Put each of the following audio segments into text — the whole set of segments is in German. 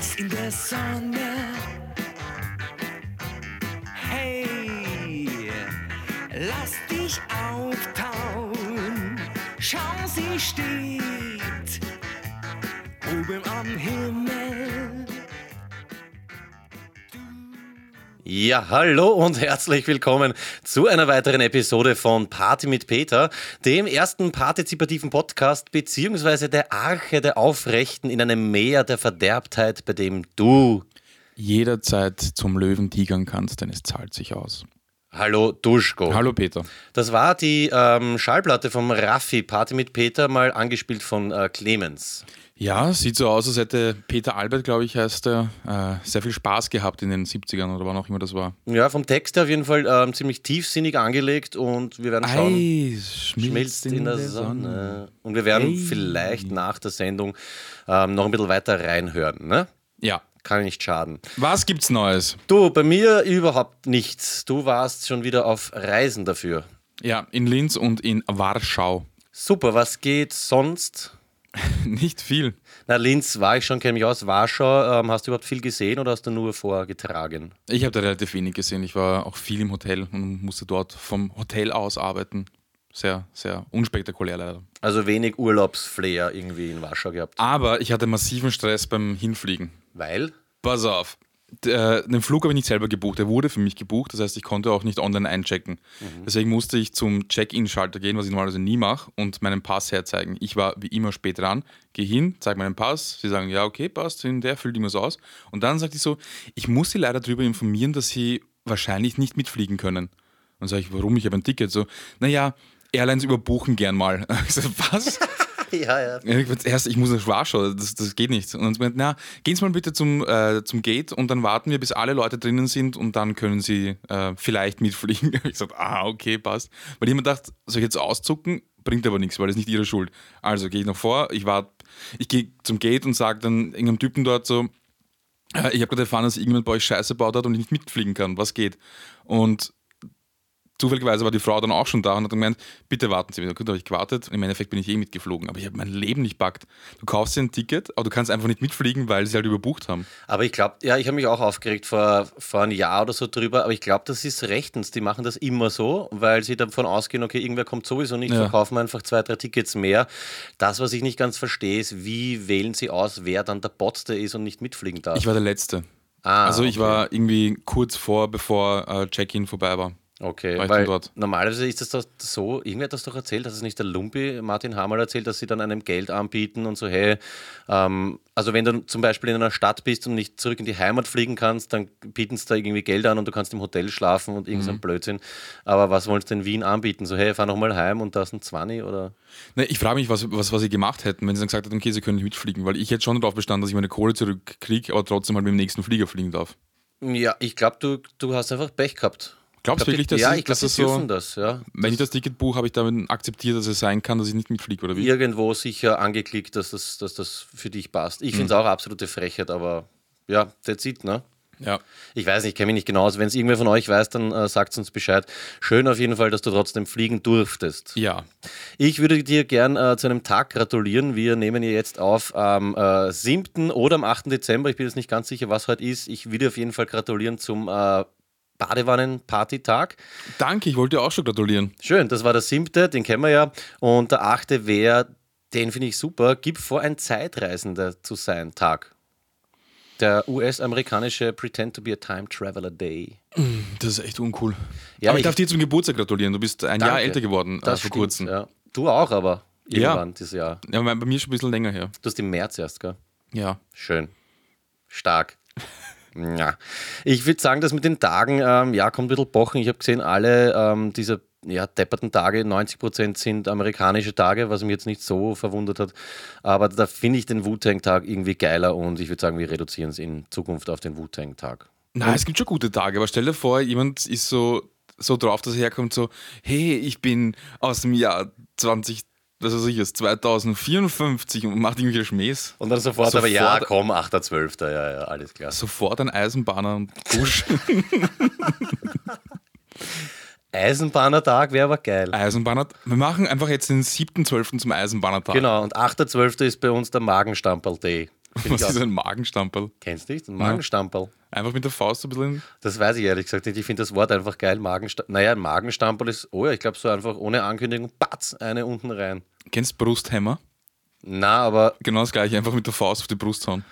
schmilzt in der Sonne. Hey, lass dich auftauen. Schau, sie steht oben am Himmel. Ja, hallo und herzlich willkommen zu einer weiteren Episode von Party mit Peter, dem ersten partizipativen Podcast beziehungsweise der Arche der Aufrechten in einem Meer der Verderbtheit, bei dem du, jederzeit zum Löwen tigern kannst, denn es zahlt sich aus. hallo Duschko. Hallo Peter. Das war die ähm, Schallplatte vom Raffi, Party mit Peter, mal angespielt von äh, Clemens. Ja, sieht so aus, als hätte Peter Albert, glaube ich, heißt er, äh, sehr viel Spaß gehabt in den 70ern oder wann auch immer das war. Ja, vom Text her auf jeden Fall ähm, ziemlich tiefsinnig angelegt und wir werden schauen. Eis schmilzt in der Sonne. Und wir werden Hey. vielleicht nach der Sendung ähm, noch ein bisschen weiter reinhören. Ne? Ja. Kann nicht schaden. Was gibt's Neues? Du, bei mir überhaupt nichts. Du warst schon wieder auf Reisen dafür. Ja, in Linz und in Warschau. Super, was geht sonst? Nicht viel. Na, Linz war ich schon, kenne mich aus. Warschau, ähm, hast du überhaupt viel gesehen oder hast du nur vorgetragen? Ich habe da relativ wenig gesehen. Ich war auch viel im Hotel und musste dort vom Hotel aus arbeiten. Sehr, sehr unspektakulär leider. Also wenig Urlaubsflair irgendwie in Warschau gehabt. Aber ich hatte massiven Stress beim Hinfliegen. Weil? Pass auf. D- äh, Den Flug habe ich nicht selber gebucht, der wurde für mich gebucht, das heißt, ich konnte auch nicht online einchecken. Deswegen musste ich zum Check-in-Schalter gehen, was ich normalerweise nie mache, und meinen Pass herzeigen. Ich war wie immer spät dran, gehe hin, zeige meinen Pass, sie sagen, ja, okay, passt, der füllt immer so aus. Und dann sagt ich so, ich muss sie leider darüber informieren, dass sie wahrscheinlich nicht mitfliegen können. Und sage ich, warum? Ich habe ein Ticket. So, naja, Airlines überbuchen gern mal. Ich so, was? Ja, ja. Erst, ich muss nach Warschau, das, das geht nicht. Und dann meint, na, gehen Sie mal bitte zum, äh, zum Gate und dann warten wir, bis alle Leute drinnen sind und dann können Sie äh, vielleicht mitfliegen. Ich gesagt, ah, okay, passt. Weil mir gedacht, soll ich jetzt auszucken? Bringt aber nichts, weil das ist nicht Ihre Schuld. Also gehe ich noch vor, ich warte, ich gehe zum Gate und sage dann irgendeinem Typen dort so, äh, ich habe gerade erfahren, dass irgendjemand bei euch Scheiße baut hat und ich nicht mitfliegen kann. Was geht? Und zufälligerweise war die Frau dann auch schon da und hat gemeint, bitte warten Sie. Gut, habe ich gewartet im Endeffekt bin ich eh mitgeflogen. Aber ich habe mein Leben nicht packt. Du kaufst dir ein Ticket, aber du kannst einfach nicht mitfliegen, weil sie halt überbucht haben. Aber ich glaube, ja, ich habe mich auch aufgeregt vor, vor einem Jahr oder so drüber, aber ich glaube, das ist rechtens. Die machen das immer so, weil sie davon ausgehen, okay, irgendwer kommt sowieso nicht, Ja. verkaufen einfach zwei, drei Tickets mehr. Das, was ich nicht ganz verstehe, ist, wie wählen sie aus, wer dann der Botste ist und nicht mitfliegen darf. Ich war der Letzte. ah, also ich okay. war irgendwie kurz vor, bevor äh, Check-in vorbei war. Okay, war weil dort. normalerweise ist das doch so, irgendwer hat das doch erzählt, dass es nicht der Lumpi, Martin Hamal erzählt, dass sie dann einem Geld anbieten und so, hey, ähm, also wenn du zum Beispiel in einer Stadt bist und nicht zurück in die Heimat fliegen kannst, dann bieten sie da irgendwie Geld an und du kannst im Hotel schlafen und irgend so ein Mhm. Blödsinn. Aber was wollen sie in Wien anbieten? So, hey, fahr nochmal heim und da ist ein 20 oder? Ne, ich frage mich, was, was, was sie gemacht hätten, wenn sie dann gesagt hätten, okay, sie können nicht mitfliegen, weil ich hätte schon darauf bestanden, dass ich meine Kohle zurückkriege, aber trotzdem halt mit dem nächsten Flieger fliegen darf. Ja, ich glaube, du, du hast einfach Pech gehabt. Glaubst Ich du wirklich, glaub, dass, ja, sie- ich dass sie das so, das, ja. wenn ich das Ticket buche, habe ich damit akzeptiert, dass es sein kann, dass ich nicht mitfliege, oder wie? irgendwo sicher angeklickt, dass das, dass das für dich passt. Mhm. Ich finde es auch absolute Frechheit, aber ja, that's it, ne? Ja. Ich weiß nicht, ich kenne mich nicht genau aus. Wenn es irgendwer von euch weiß, dann äh, sagt uns Bescheid. Schön auf jeden Fall, dass du trotzdem fliegen durftest. Ja. Ich würde dir gern äh, zu einem Tag gratulieren. Wir nehmen hier jetzt auf am äh, 7. oder am 8. Dezember. Ich bin jetzt nicht ganz sicher, was heute ist. Ich würde auf jeden Fall gratulieren zum äh, Badewannen-Party-Tag. Danke, ich wollte dir auch schon gratulieren. Schön, das war der siebte, den kennen wir ja. Und der achte wäre, den finde ich super, gib vor, ein Zeitreisender zu sein, Tag. Der US-amerikanische Pretend to be a Time Traveler Day. Das ist echt uncool. Ja, aber ich ich- darf dir zum Geburtstag gratulieren. Du bist ein Jahr Danke. älter geworden äh, Das vor stimmt, kurzem. Ja. Ja. Du auch, aber Ja. irgendwann dieses Jahr. bei bei mir schon ein bisschen länger her. Du hast im März erst, gell? Ja. Schön. Stark. Ja. Ich würde sagen, dass mit den Tagen, ähm, ja, kommt ein bisschen Bochen. Ich habe gesehen, alle ähm, diese ja, depperten Tage, 90% sind amerikanische Tage, was mich jetzt nicht so verwundert hat. Aber da finde ich den Wu-Tang-Tag irgendwie geiler und ich würde sagen, wir reduzieren es in Zukunft auf den Wu-Tang-Tag. Na, es gibt schon gute Tage, aber stell dir vor, jemand ist so, so drauf, dass er herkommt, so, hey, ich bin aus dem Jahr 20, was weiß ich, jetzt 2054 und macht irgendwelche Schmähs. Und dann sofort, Sofort- aber ja, komm, 8.12., ja, ja, alles klar. Sofort ein Eisenbahner und Busch. Eisenbahnertag wäre aber geil. Eisenbahner. Wir machen einfach jetzt den 7.12. zum Eisenbahnertag. Genau, und 8.12. ist bei uns der Magenstamperl-Day. Was ist ein Magenstamperl? Kennst du nicht? Ein Magenstamperl. Einfach mit der Faust ein bisschen. Das weiß ich ehrlich gesagt nicht. Ich finde das Wort einfach geil. Magenstamperl. Naja, ein Magenstamperl ist, oh ja, ich glaube so einfach ohne Ankündigung, patz, eine unten rein. Kennst du Brusthämmer? Na, aber Genau das gleiche, einfach mit der Faust auf die Brust hauen.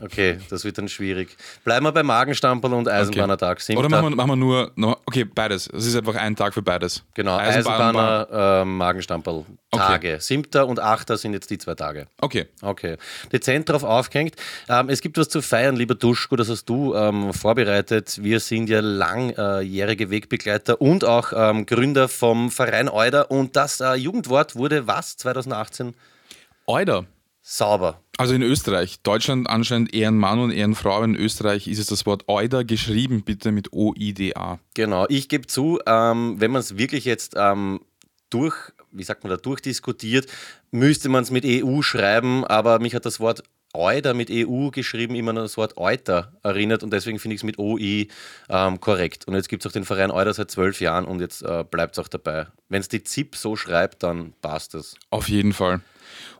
Okay, das wird dann schwierig. Bleiben wir bei Magenstamperl und Eisenbahnertag. Siebter. Oder machen wir, machen wir nur, noch, okay, beides. Es ist einfach ein Tag für beides. Genau, Eisenbahn- Eisenbahner, äh, Magenstamperl Tage. Siebter und achter sind jetzt die zwei Tage. Okay. Okay. Dezent drauf aufgehängt. Ähm, es gibt was zu feiern, lieber Duschko, das hast du ähm, vorbereitet. Wir sind ja langjährige Wegbegleiter und auch ähm, Gründer vom Verein Euder. Und das äh, Jugendwort wurde was 2018? Euder. Sauber. Also in Österreich. Deutschland anscheinend Ehrenmann und Ehrenfrau. In Österreich ist es das Wort Euder geschrieben, bitte mit O-I-D-A. Genau. Ich gebe zu, ähm, wenn man es wirklich jetzt ähm, durch, wie sagt man da, durchdiskutiert, müsste man es mit EU schreiben, aber mich hat das Wort Euder mit EU geschrieben immer an das Wort Euter erinnert und deswegen finde ich es mit OI ähm, korrekt. Und jetzt gibt es auch den Verein Euder seit zwölf Jahren und jetzt äh, bleibt es auch dabei. Wenn es die ZIP so schreibt, dann passt es. Auf jeden Fall.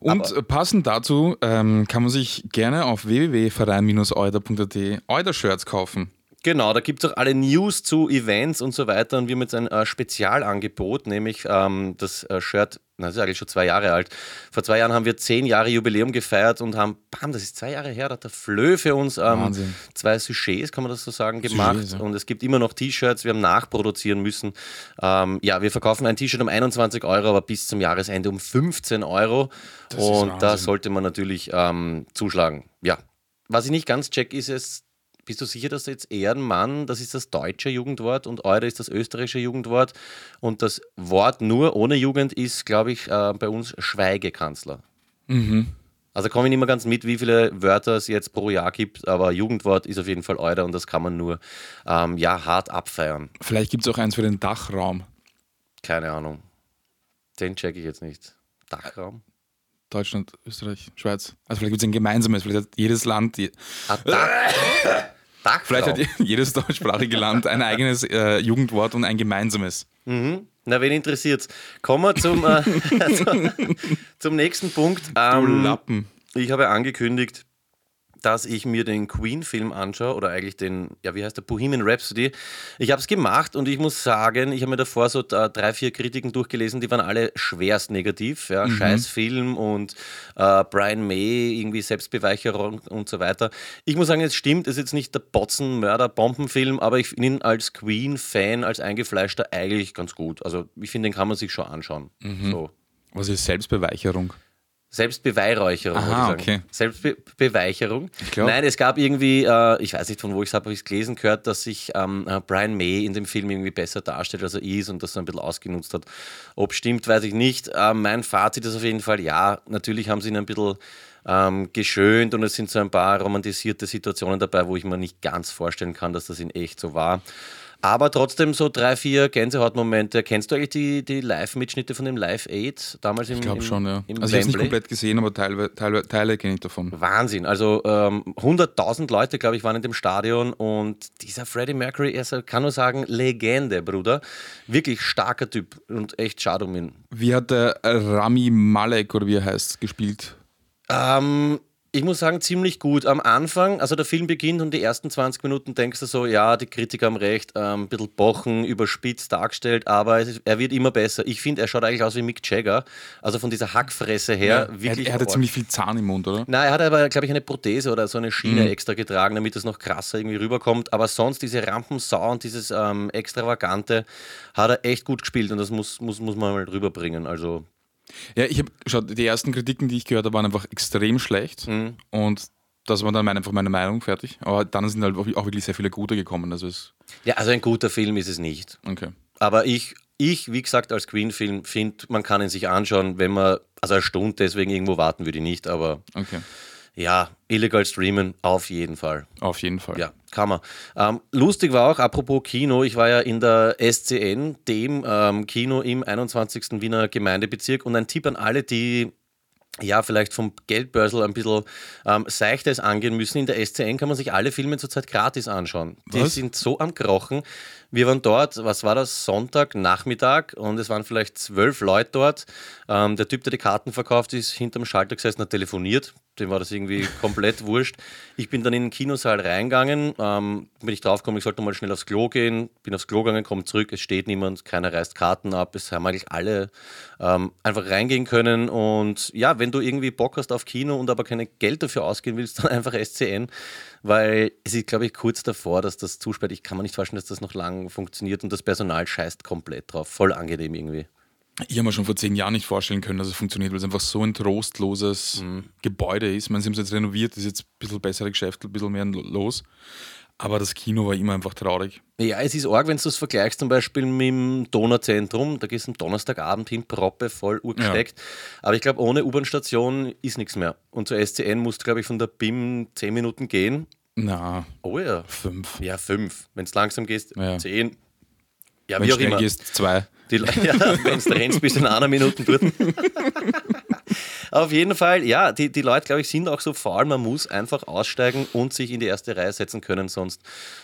Und Aber- passend dazu ähm, kann man sich gerne auf www.verein-euder.at Euder-Shirts kaufen. Genau, da gibt es auch alle News zu Events und so weiter. Und wir haben jetzt ein äh, Spezialangebot, nämlich ähm, das äh, Shirt, na, das ist eigentlich schon zwei Jahre alt. Vor zwei Jahren haben wir zehn Jahre Jubiläum gefeiert und haben, bam, das ist zwei Jahre her, da hat der Flö für uns ähm, zwei Sujets, kann man das so sagen, gemacht. Sujets, ja. Und es gibt immer noch T-Shirts, wir haben nachproduzieren müssen. Ähm, ja, wir verkaufen ein T-Shirt um 21 Euro, aber bis zum Jahresende um 15 Euro. ist und da sollte man natürlich ähm, zuschlagen. Ja. Was ich nicht ganz check, ist es, bist du sicher, dass jetzt Ehrenmann, das ist das deutsche Jugendwort und Eure ist das österreichische Jugendwort und das Wort nur ohne Jugend ist, glaube ich, äh, bei uns Schweigekanzler. Also komme ich nicht mehr ganz mit, wie viele Wörter es jetzt pro Jahr gibt, aber Jugendwort ist auf jeden Fall Euder und das kann man nur ähm, ja, hart abfeiern. Vielleicht gibt es auch eins für den Dachraum. Keine Ahnung. Den check ich jetzt nicht. Dachraum? Deutschland, Österreich, Schweiz. Also vielleicht gibt es ein gemeinsames, vielleicht hat jedes Land, je- Ah, Dachraum. vielleicht hat jedes deutschsprachige Land ein eigenes äh, Jugendwort und ein gemeinsames. Na, wen interessiert's? Kommen wir zum, äh, zum, nächsten Punkt. Du Ähm, Lappen. ich habe angekündigt, dass ich mir den Queen-Film anschaue oder eigentlich den, ja, wie heißt der, Bohemian Rhapsody. Ich habe es gemacht und ich muss sagen, ich habe mir davor so drei, vier Kritiken durchgelesen, die waren alle schwerst negativ. Ja, Scheiß Film und äh, Brian May, irgendwie Selbstbeweicherung und so weiter. Ich muss sagen, es stimmt, es ist jetzt nicht der Botzen-Mörder-Bombenfilm, aber ich finde ihn als Queen-Fan, als Eingefleischter eigentlich ganz gut. Also ich finde, den kann man sich schon anschauen. So. Was ist Selbstbeweicherung? Selbstbeweihräucherung, sagen. okay. Selbstbeweicherung. Nein, es gab irgendwie, äh, ich weiß nicht von wo ich es habe, habe ich es gelesen, gehört, dass sich ähm, äh, Brian May in dem Film irgendwie besser darstellt, als er ist und das so ein bisschen ausgenutzt hat. Ob stimmt, weiß ich nicht. Äh, mein Fazit ist auf jeden Fall, ja, natürlich haben sie ihn ein bisschen ähm, geschönt und es sind so ein paar romantisierte Situationen dabei, wo ich mir nicht ganz vorstellen kann, dass das in echt so war. Aber trotzdem so drei, vier Gänsehautmomente. Kennst du eigentlich die, die Live-Mitschnitte von dem Live Aid damals im Ich glaube schon, ja. Also ich habe es nicht komplett gesehen, aber Teile, Teile, Teile kenne ich davon. Wahnsinn. Also ähm, 100.000 Leute, glaube ich, waren in dem Stadion und dieser Freddie Mercury, er kann nur sagen, Legende, Bruder. Wirklich starker Typ und echt schade um ihn. Wie hat der Rami Malek oder wie er heißt gespielt? Ähm, ich muss sagen, ziemlich gut. Am Anfang, also der Film beginnt und die ersten 20 Minuten denkst du so, ja, die Kritiker haben recht, ähm, ein bisschen bochen, überspitzt dargestellt, aber ist, er wird immer besser. Ich finde, er schaut eigentlich aus wie Mick Jagger. Also von dieser Hackfresse her, er, wirklich. er hatte arg. ziemlich viel Zahn im Mund, oder? Na, er hat aber, glaube ich, eine Prothese oder so eine Schiene extra getragen, damit es noch krasser irgendwie rüberkommt. Aber sonst diese Rampensau und dieses ähm, Extravagante hat er echt gut gespielt und das muss, muss, muss man mal rüberbringen. Also, Ja, ich habe schaut, die ersten Kritiken, die ich gehört habe, waren einfach extrem schlecht. Mhm. Und das war dann einfach meine Meinung, fertig. Aber dann sind halt auch wirklich sehr viele gute gekommen. Also es, ja, also ein guter Film ist es nicht. okay. Aber ich, ich wie gesagt, als Queen-Film finde, man kann ihn sich anschauen, wenn man, also eine Stunde deswegen irgendwo warten würde ich nicht, aber Okay. Ja, illegal streamen auf jeden Fall. Auf jeden Fall. Ja, kann man. Ähm, lustig war auch, apropos Kino, ich war ja in der SCN, dem ähm, Kino im 21. Wiener Gemeindebezirk und ein Tipp an alle, die ja, vielleicht vom Geldbörsel ein bisschen ähm, Seichtes angehen müssen. In der SCN kann man sich alle Filme zurzeit gratis anschauen. Die Was? sind so am Krochen. Wir waren dort, was war das, Sonntag, Nachmittag und es waren vielleicht zwölf Leute dort. Ähm, der Typ, der die Karten verkauft, ist hinterm Schalter gesessen, hat telefoniert. Dem war das irgendwie komplett wurscht. Ich bin dann in den Kinosaal reingegangen, ähm, bin ich draufgekommen, ich sollte mal schnell aufs Klo gehen, bin aufs Klo gegangen, komme zurück, es steht niemand, keiner reißt Karten ab, es haben eigentlich alle ähm, einfach reingehen können und ja, wenn du irgendwie Bock hast auf Kino und aber kein Geld dafür ausgeben willst, dann einfach SCN, weil es ist, glaube ich, kurz davor, dass das zusperrt. Ich kann mir nicht vorstellen, dass das noch lang funktioniert und das Personal scheißt komplett drauf. Voll angenehm irgendwie. Ich habe mir schon vor zehn Jahren nicht vorstellen können, dass es funktioniert, weil es einfach so ein trostloses Gebäude ist. Ich meine, sie haben es jetzt renoviert, ist jetzt ein bisschen bessere Geschäfte, ein bisschen mehr los. Aber das Kino war immer einfach traurig. Ja, es ist arg, wenn du das vergleichst, zum Beispiel mit dem Donauzentrum. Da gehst du am Donnerstagabend hin, proppe, voll urgesteckt. Aber ich glaube, ohne U-Bahn-Station ist nichts mehr. Und zur SCN musst du, glaube ich, von der BIM zehn Minuten gehen. Na, Oh ja. fünf. Ja, fünf. Wenn es langsam gehst, Ja. zehn. Ja, Wenn wie auch immer. gehst, zwei. Die, ja, wenn du rennst, bist du in einer Minute dort. Auf jeden Fall, ja, die, die Leute, glaube ich, sind auch so faul, man muss einfach aussteigen und sich in die erste Reihe setzen können, sonst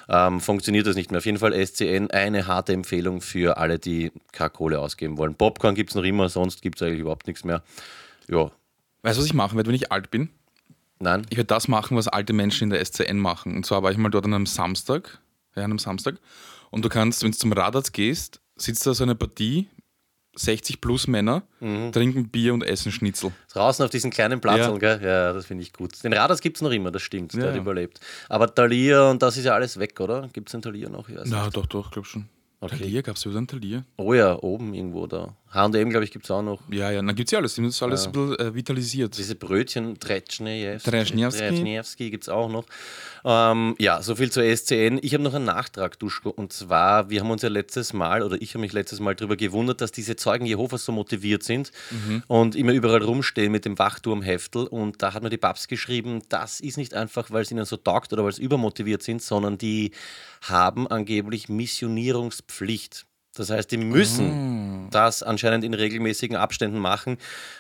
ähm, funktioniert das nicht mehr. Auf jeden Fall SCN, eine harte Empfehlung für alle, die keine Kohle ausgeben wollen. Popcorn gibt es noch immer, sonst gibt es eigentlich überhaupt nichts mehr. Ja, Weißt du, was ich machen werde, wenn ich alt bin? Nein. Ich werde das machen, was alte Menschen in der SCN machen. Und zwar war ich mal dort an einem Samstag. Ja, an einem Samstag. Und du kannst, wenn du zum Radarzt gehst, sitzt da so eine Partie, 60 plus Männer, trinken Bier und essen Schnitzel. Draußen auf diesen kleinen Platz, Ja. gell? Ja, das finde ich gut. Den Radars gibt es noch immer, das stimmt, der Ja. hat überlebt. Aber Thalia und das ist ja alles weg, oder? Gibt es den Thalia noch? Weiß Na, doch, doch, glaub schon. Okay. Talier, gab es überhaupt ein Talier? Oh ja, oben irgendwo da. H&M, glaube ich, gibt es auch noch. Ja, ja, dann gibt es ja alles. Das ist alles ein bisschen äh, vitalisiert. Diese Brötchen. Tretschniewski gibt es auch noch. Ähm, ja, soviel zur SCN. Ich habe noch einen Nachtrag, Duschko. Und zwar, wir haben uns ja letztes Mal, oder ich habe mich letztes Mal darüber gewundert, dass diese Zeugen Jehovas so motiviert sind und immer überall rumstehen mit dem Wachturmheftel. Und da hat mir die Babs geschrieben, das ist nicht einfach, weil es ihnen so taugt oder weil sie übermotiviert sind, sondern die haben angeblich Missionierungspflicht. Das heißt, die müssen das anscheinend in regelmäßigen Abständen machen.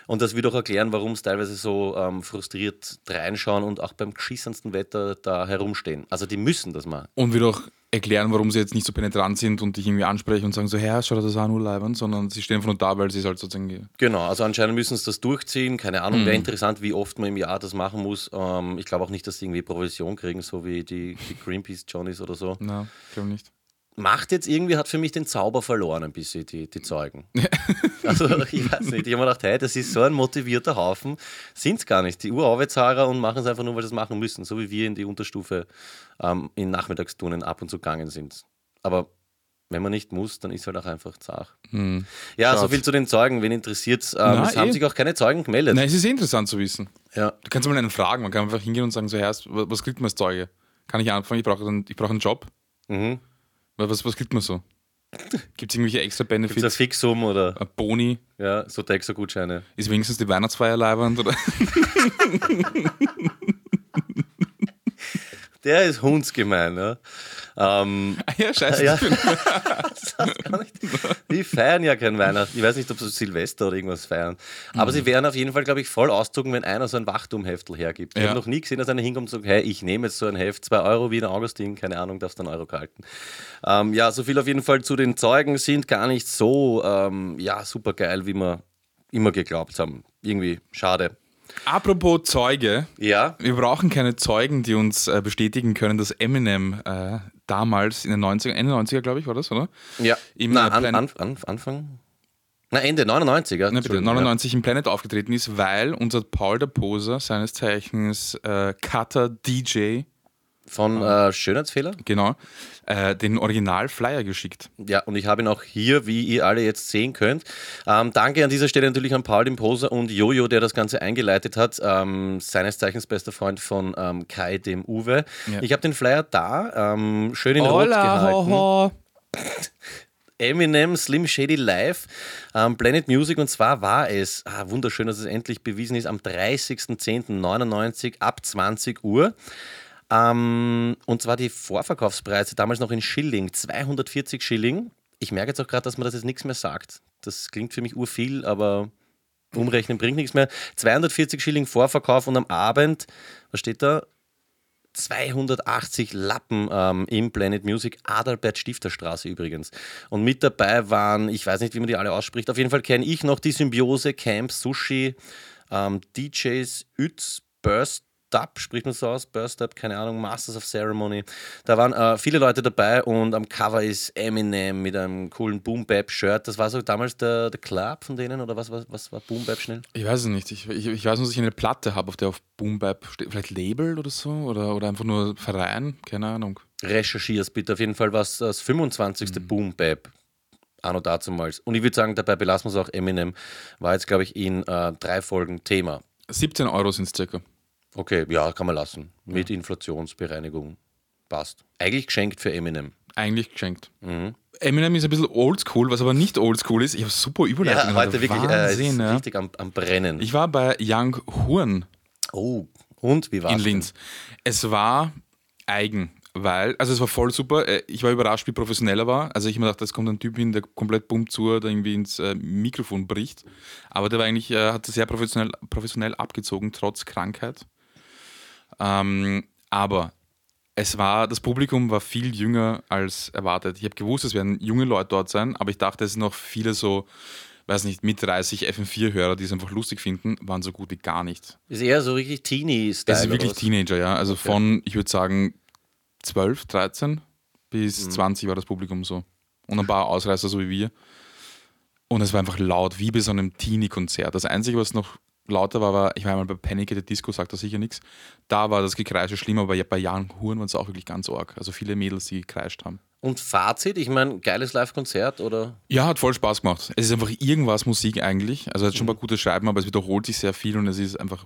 Und das wird auch erklären, warum es teilweise so ähm, frustriert reinschauen und auch beim geschissensten Wetter da herumstehen. Also die müssen das machen. Und wird auch erklären, warum sie jetzt nicht so penetrant sind und dich irgendwie ansprechen und sagen so, Herr, schau dir das an, nur sondern sie stehen nur da, weil sie es halt sozusagen... Genau, also anscheinend müssen sie das durchziehen. Keine Ahnung, wäre interessant, wie oft man im Jahr das machen muss. Ähm, ich glaube auch nicht, dass sie irgendwie Provision kriegen, so wie die, die Greenpeace-Johnnies oder so. Na, glaube nicht. Macht jetzt irgendwie, hat für mich den Zauber verloren, ein bisschen, die, die Zeugen. also, ich weiß nicht. Ich habe mir gedacht, hey, das ist so ein motivierter Haufen. Sind es gar nicht. Die Urarbeitshaarer und machen es einfach nur, weil sie es machen müssen. So wie wir in die Unterstufe ähm, in Nachmittagsturnen ab und zu gegangen sind. Aber wenn man nicht muss, dann ist halt auch einfach zart. Ja, so Schade. viel zu den Zeugen. Wen interessiert es? Ähm, Na, es haben eh. sich auch keine Zeugen gemeldet. Nein, es ist eh interessant zu wissen. Ja. Du kannst mal einen fragen, man kann einfach hingehen und sagen so, Herr, was kriegt man als Zeuge? Kann ich anfangen? Ich brauche einen, ich brauche einen Job. Mhm. Was, was kriegt man so? Gibt es irgendwelche extra Gibt es ein Benefits? Fixum oder Ein Boni? ja, so Texo-Gutscheine? Ist wenigstens die Weihnachtsfeier leibend? Oder? Der ist hundsgemein, ja. Ähm, ja, scheiße. Ja. Die feiern ja kein Weihnachten. Ich weiß nicht, ob sie Silvester oder irgendwas feiern. Aber Mhm. sie werden auf jeden Fall, glaube ich, voll auszucken, wenn einer so ein Wachturmheftel hergibt. Ich Ja. habe noch nie gesehen, dass einer hinkommt und sagt, hey, ich nehme jetzt so ein Heft, 2 Euro wie in Augustin, keine Ahnung, darfst du einen Euro halten. Ähm, ja, so viel auf jeden Fall zu den Zeugen sind gar nicht so ähm, ja, super geil, wie wir immer geglaubt haben. Irgendwie schade. Apropos Zeuge, Ja, wir brauchen keine Zeugen, die uns äh, bestätigen können, dass Eminem äh, damals in den 90er, Ende 90er, glaube ich, war das, oder? ja. Im, Na, äh, an, an, an, Anfang? Na, Ende 99, ja. Na, bitte, Entschuldigung, 99 im Planet aufgetreten ist, weil unser Paul der Poser, seines Zeichens äh, Cutter DJ, Ja. Von äh, Schönheitsfehler? genau, äh, den Original-Flyer geschickt. Ja, und ich habe ihn auch hier, wie ihr alle jetzt sehen könnt. Ähm, danke an dieser Stelle natürlich an Paul den Poser und Jojo, der das Ganze eingeleitet hat. Ähm, seines Zeichens bester Freund von ähm, Kai, dem Uwe. Ja. Ich habe den Flyer da, ähm, schön in Rot gehalten. ho. Eminem Slim Shady Live, ähm, Planet Music und zwar war es, ah, wunderschön, dass es endlich bewiesen ist, am 30.10.99 ab 20 Uhr. Ähm, und zwar die Vorverkaufspreise, damals noch in Schilling, 240 Schilling. Ich merke jetzt auch gerade, dass man das jetzt nichts mehr sagt. Das klingt für mich urviel, aber umrechnen bringt nichts mehr. 240 Schilling Vorverkauf und am Abend, was steht da? 280 Lappen ähm, im Planet Music, Adalbert Stifter Straße übrigens. Und mit dabei waren, ich weiß nicht, wie man die alle ausspricht, auf jeden Fall kenne ich noch die Symbiose, Camp, Sushi, ähm, DJs, Üts, Burst, Dub, spricht man so aus, Burst Up, keine Ahnung, Masters of Ceremony. Da waren äh, viele Leute dabei und am Cover ist Eminem mit einem coolen Boom Bap Shirt. Das war so damals der, der Club von denen oder was, was, was war Boom Bap schnell? Ich weiß es nicht. Ich, ich, ich weiß nur, dass ich eine Platte habe, auf der auf Boom Bap steht. Vielleicht Label oder so oder, oder einfach nur Verein, keine Ahnung. Recherchier's bitte. Auf jeden Fall war es das 25. Mhm. Boom Bap. Anno dazumals. Und ich würde sagen, dabei belassen wir es auch Eminem. War jetzt, glaube ich, in äh, drei Folgen Thema. 17 Euro sind es circa. Okay, ja, kann man lassen. Mit ja. Inflationsbereinigung. Passt. Eigentlich geschenkt für Eminem. Eigentlich geschenkt. Mhm. Eminem ist ein bisschen oldschool, was aber nicht oldschool ist. Ich habe super Überleitung. Ja, heute wirklich Wahnsinn, äh, ja. richtig am, am, Brennen. Ich war bei Young Horn. Oh, und wie war es? In Linz. Es war eigen weil, also es war voll super. Äh, ich war überrascht, wie professionell er war. Also ich habe mir gedacht, es kommt ein Typ hin, der komplett bumm zu, der irgendwie ins äh, Mikrofon bricht. Aber der war eigentlich, äh, hat sehr professionell, professionell abgezogen, trotz Krankheit. Ähm, aber es war, das Publikum war viel jünger als erwartet. Ich habe gewusst, es werden junge Leute dort sein, aber ich dachte, es sind noch viele so, weiß nicht, mit 30 FM4-Hörer, die es einfach lustig finden, waren so gut wie gar nicht. Ist eher so richtig Teenie-Style. Es ist wirklich Teenager, ja. Also okay. von, ich würde sagen, 12, 13 bis mhm. 20 war das Publikum so. Und ein paar Ausreißer, so wie wir. Und es war einfach laut, wie bei so einem Teenie-Konzert. Das Einzige, was noch lauter war, war, ich war einmal bei Panic at the Disco, sagt er sicher nichts. Da war das Gekreische schlimmer, aber bei Jan Huren war es auch wirklich ganz arg. Also viele Mädels, die gekreischt haben. Und Fazit, ich meine, geiles Live-Konzert oder? Ja, hat voll Spaß gemacht. Es ist einfach irgendwas Musik eigentlich. Also es hat schon ein paar gute Schreiben, aber es wiederholt sich sehr viel und es ist einfach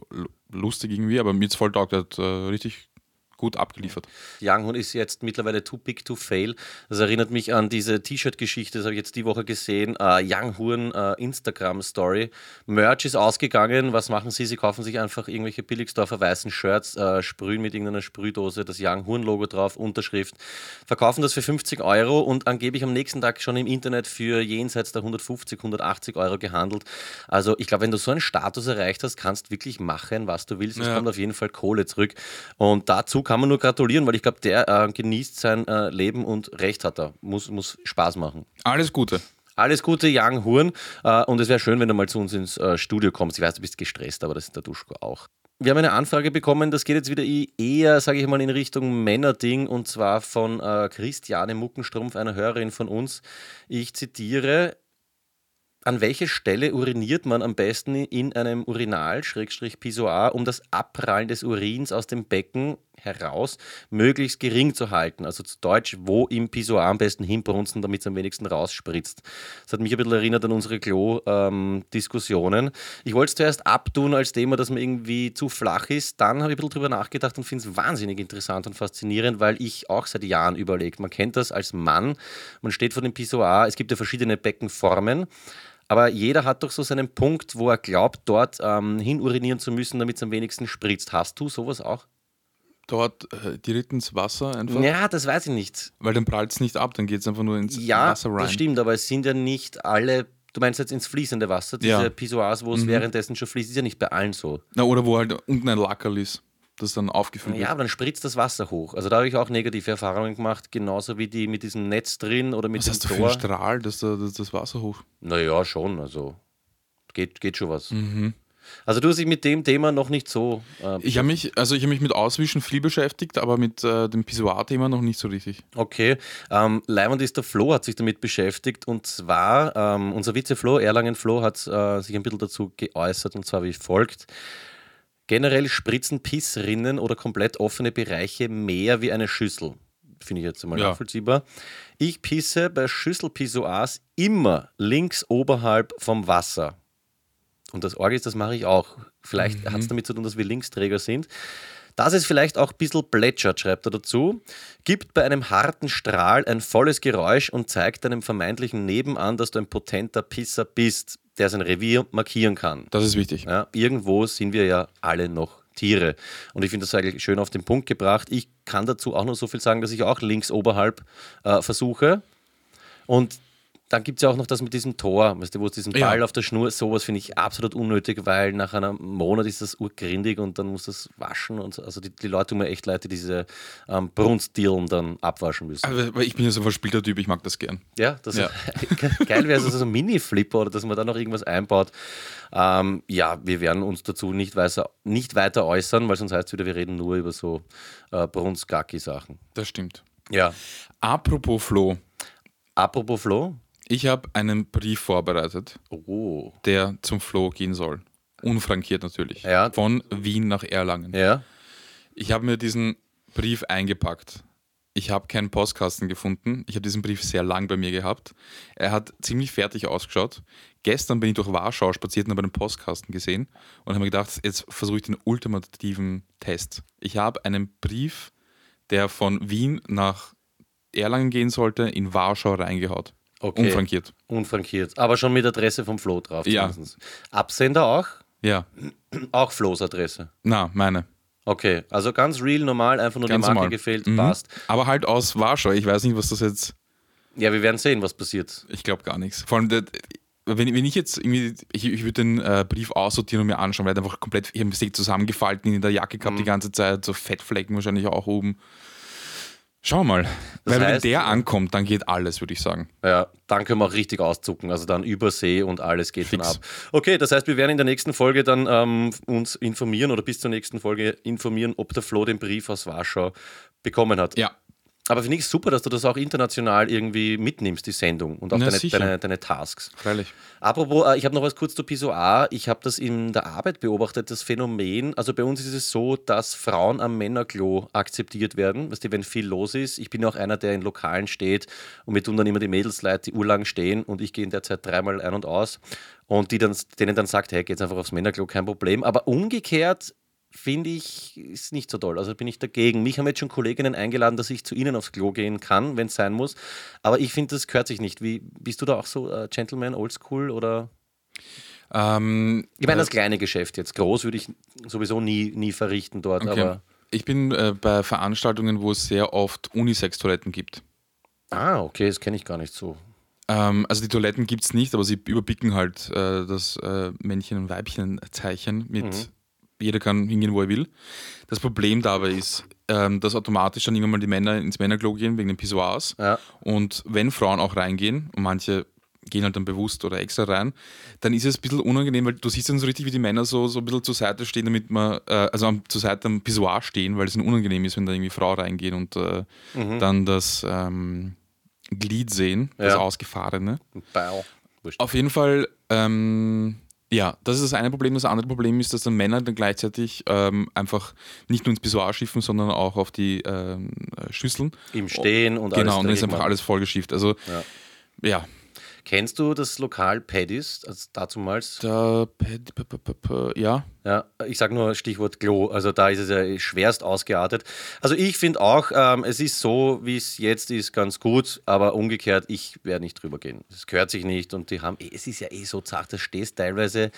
lustig irgendwie. Aber mir ist voll taugt, hat äh, richtig gut abgeliefert. Young ist jetzt mittlerweile too big to fail. Das erinnert mich an diese T-Shirt-Geschichte, das habe ich jetzt die Woche gesehen. Uh, Young Horn uh, Instagram-Story. Merch ist ausgegangen. Was machen sie? Sie kaufen sich einfach irgendwelche Billigsdorfer weißen Shirts, uh, sprühen mit irgendeiner Sprühdose das Young Horn-Logo drauf, Unterschrift, verkaufen das für 50 Euro und angeblich am nächsten Tag schon im Internet für jenseits der 150, 180 Euro gehandelt. Also ich glaube, wenn du so einen Status erreicht hast, kannst du wirklich machen, was du willst. Es ja. kommt auf jeden Fall Kohle zurück. Und dazu kann man nur gratulieren, weil ich glaube, der äh, genießt sein äh, Leben und Recht hat er. Muss, muss Spaß machen. Alles Gute. Alles Gute, Young Huren. Äh, und es wäre schön, wenn du mal zu uns ins äh, Studio kommst. Ich weiß, du bist gestresst, aber das ist der Duschko auch. Wir haben eine Anfrage bekommen, das geht jetzt wieder eher, sage ich mal, in Richtung Männerding und zwar von äh, Christiane Muckenstrumpf, einer Hörerin von uns. Ich zitiere, an welche Stelle uriniert man am besten in einem Urinal, Schrägstrich Pissoir, um das Abprallen des Urins aus dem Becken heraus möglichst gering zu halten? Also zu Deutsch, wo im Pissoir am besten hinbrunzen, damit es am wenigsten rausspritzt. Das hat mich ein bisschen erinnert an unsere Klo-Diskussionen. Ähm, ich wollte es zuerst abtun als Thema, dass man irgendwie zu flach ist. Dann habe ich ein bisschen drüber nachgedacht und finde es wahnsinnig interessant und faszinierend, weil ich auch seit Jahren überlege. Man kennt das als Mann, man steht vor dem Pissoir, es gibt ja verschiedene Beckenformen. Aber jeder hat doch so seinen Punkt, wo er glaubt, dort ähm, hin urinieren zu müssen, damit es am wenigsten spritzt. Hast du sowas auch? Dort äh, direkt ins Wasser einfach? Ja, das weiß ich nicht. Weil dann prallt es nicht ab, dann geht es einfach nur ins ja, Wasser rein. Ja, das stimmt, aber es sind ja nicht alle Du meinst jetzt ins fließende Wasser, diese ja. Pissoirs, wo es mhm. währenddessen schon fließt, ist ja nicht bei allen so. Na, oder wo halt unten ein Lackerl ist das dann aufgefüllt ja, wird. Ja, aber dann spritzt das Wasser hoch. Also da habe ich auch negative Erfahrungen gemacht, genauso wie die mit diesem Netz drin oder mit was dem hast Tor. du für einen Strahl, dass da, das, das Wasser hoch? Naja, schon. Also geht, geht schon was. Mhm. Also du hast dich mit dem Thema noch nicht so. Äh, ich habe mich, also ich habe mich mit Auswischen viel beschäftigt, aber mit äh, dem Pissoir-Thema noch nicht so richtig. Okay. Ähm, Leimand ist der Flo hat sich damit beschäftigt und zwar ähm, unser Vize-Flo, Erlangen Flo, hat äh, sich ein bisschen dazu geäußert und zwar wie folgt. Generell spritzen Pissrinnen oder komplett offene Bereiche mehr wie eine Schüssel. Finde ich jetzt einmal ja. nachvollziehbar. Ich pisse bei Schüsselpissoirs immer links oberhalb vom Wasser. Und das Orgel ist, das mache ich auch. Vielleicht mhm. hat es damit zu tun, dass wir Linksträger sind. Dass es vielleicht auch ein bisschen plätschert, schreibt er dazu, gibt bei einem harten Strahl ein volles Geräusch und zeigt deinem vermeintlichen Nebenan, dass du ein potenter Pisser bist der sein Revier markieren kann. Das ist wichtig. Ja, irgendwo sind wir ja alle noch Tiere. Und ich finde das eigentlich schön auf den Punkt gebracht. Ich kann dazu auch nur so viel sagen, dass ich auch links oberhalb äh, versuche. Und dann gibt es ja auch noch das mit diesem Tor, weißt du, wo es diesen Ja. Ball auf der Schnur, sowas finde ich absolut unnötig, weil nach einem Monat ist das urgrindig und dann muss das waschen und so. Also die, die Leute tun mir echt leid, die diese ähm, Brunstdirlen dann abwaschen müssen. Aber ich bin ja so ein verspielter Typ, ich mag das gern. Ja, das Ja. geil wäre es, also so ein Mini-Flipper oder dass man da noch irgendwas einbaut. Ähm, ja, wir werden uns dazu nicht weiter, nicht weiter äußern, weil sonst heißt es wieder, wir reden nur über so äh, Brunst-Gacki-Sachen. Das stimmt. Ja. Apropos Flo, Apropos Flo. Ich habe einen Brief vorbereitet, Oh. der zum Flo gehen soll. Unfrankiert natürlich. Ja. Von Wien nach Erlangen. Ja. Ich habe mir diesen Brief eingepackt. Ich habe keinen Postkasten gefunden. Ich habe diesen Brief sehr lang bei mir gehabt. Er hat ziemlich fertig ausgeschaut. Gestern bin ich durch Warschau spaziert und habe einen Postkasten gesehen und habe mir gedacht, jetzt versuche ich den ultimativen Test. Ich habe einen Brief, der von Wien nach Erlangen gehen sollte, in Warschau reingehaut. Okay. Unfrankiert. Unfrankiert. Aber schon mit Adresse vom Flo drauf. Ja. zumindest. Absender auch? Ja, Auch Flo's Adresse. na, meine. Okay. Also ganz real, normal, einfach nur Ganz die Marke normal. gefehlt. Mhm. Passt. Aber halt aus Warschau. Ich weiß nicht, was das jetzt Ja, wir werden sehen, was passiert. Ich glaube gar nichts. Vor allem, wenn, wenn ich jetzt irgendwie, ich, ich würde den äh, Brief aussortieren und mir anschauen, weil er einfach komplett, ich habe zusammengefalten in der Jacke Mhm. gehabt die ganze Zeit, so Fettflecken wahrscheinlich auch oben. Schauen wir mal. weil heißt, wenn der äh, ankommt, dann geht alles, würde ich sagen. Ja, dann können wir auch richtig auszucken. Also dann Übersee und alles geht Fix. dann ab. Okay, das heißt, wir werden in der nächsten Folge dann ähm, uns informieren oder bis zur nächsten Folge informieren, ob der Flo den Brief aus Warschau bekommen hat. Ja, Aber finde ich super, dass du das auch international irgendwie mitnimmst, die Sendung und auch Na, deine, deine, deine Tasks. freilich. Apropos, äh, ich habe noch was kurz zu Pissoir. Ich habe das in der Arbeit beobachtet, das Phänomen. Also bei uns ist es so, dass Frauen am Männerklo akzeptiert werden. Weißt du, wenn viel los ist. Ich bin auch einer, der in Lokalen steht und mir tun dann immer die Mädels leid, die urlang stehen und ich gehe in der Zeit dreimal ein und aus und die dann, denen dann sagt, hey, geht's einfach aufs Männerklo, kein Problem. Aber umgekehrt finde ich, ist nicht so toll. Also bin ich dagegen. Mich haben jetzt schon Kolleginnen eingeladen, dass ich zu ihnen aufs Klo gehen kann, wenn es sein muss. Aber ich finde, das gehört sich nicht. Wie, bist du da auch so äh, Gentleman, Oldschool oder? Ähm, Ich meine, äh, das kleine Geschäft jetzt. Groß würde ich sowieso nie, nie verrichten dort. okay. Aber Ich bin äh, bei Veranstaltungen, wo es sehr oft Unisex-Toiletten gibt. ah, okay, das kenne ich gar nicht so. Ähm, also die Toiletten gibt es nicht, aber sie überbicken halt äh, das äh, Männchen- und Weibchen-Zeichen mit Mhm. Jeder kann hingehen, wo er will. Das Problem dabei ist, ähm, dass automatisch dann irgendwann mal die Männer ins Männerklo gehen wegen den Pissoirs. Ja. Und wenn Frauen auch reingehen, und manche gehen halt dann bewusst oder extra rein, dann ist es ein bisschen unangenehm, weil du siehst dann so richtig, wie die Männer so, so ein bisschen zur Seite stehen, damit man, äh, also am, zur Seite am Pissoir stehen, weil es dann unangenehm ist, wenn da irgendwie Frau reingeht und äh, dann das ähm, Glied sehen, das Ja. Ausgefahrene. Bau. Wurscht. Auf jeden Fall, ähm, ja, das ist das eine Problem. Das andere Problem ist, dass dann Männer dann gleichzeitig ähm, einfach nicht nur ins Pissoir schiffen, sondern auch auf die ähm, Schüsseln. Im Stehen und alles. Genau, und dann ist einfach alles vollgeschifft. Also, Ja. ja, Kennst du das Lokal Paddy's? Also dazumals? da, p- p- p- p- p- ja, Ja, ich sage nur Stichwort Klo. Also da ist es ja schwerst ausgeartet. Also ich finde auch, ähm, es ist so, wie es jetzt ist, ganz gut, aber umgekehrt, ich werde nicht drüber gehen. Es gehört sich nicht und die haben, es ist ja eh so zart, da stehst teilweise,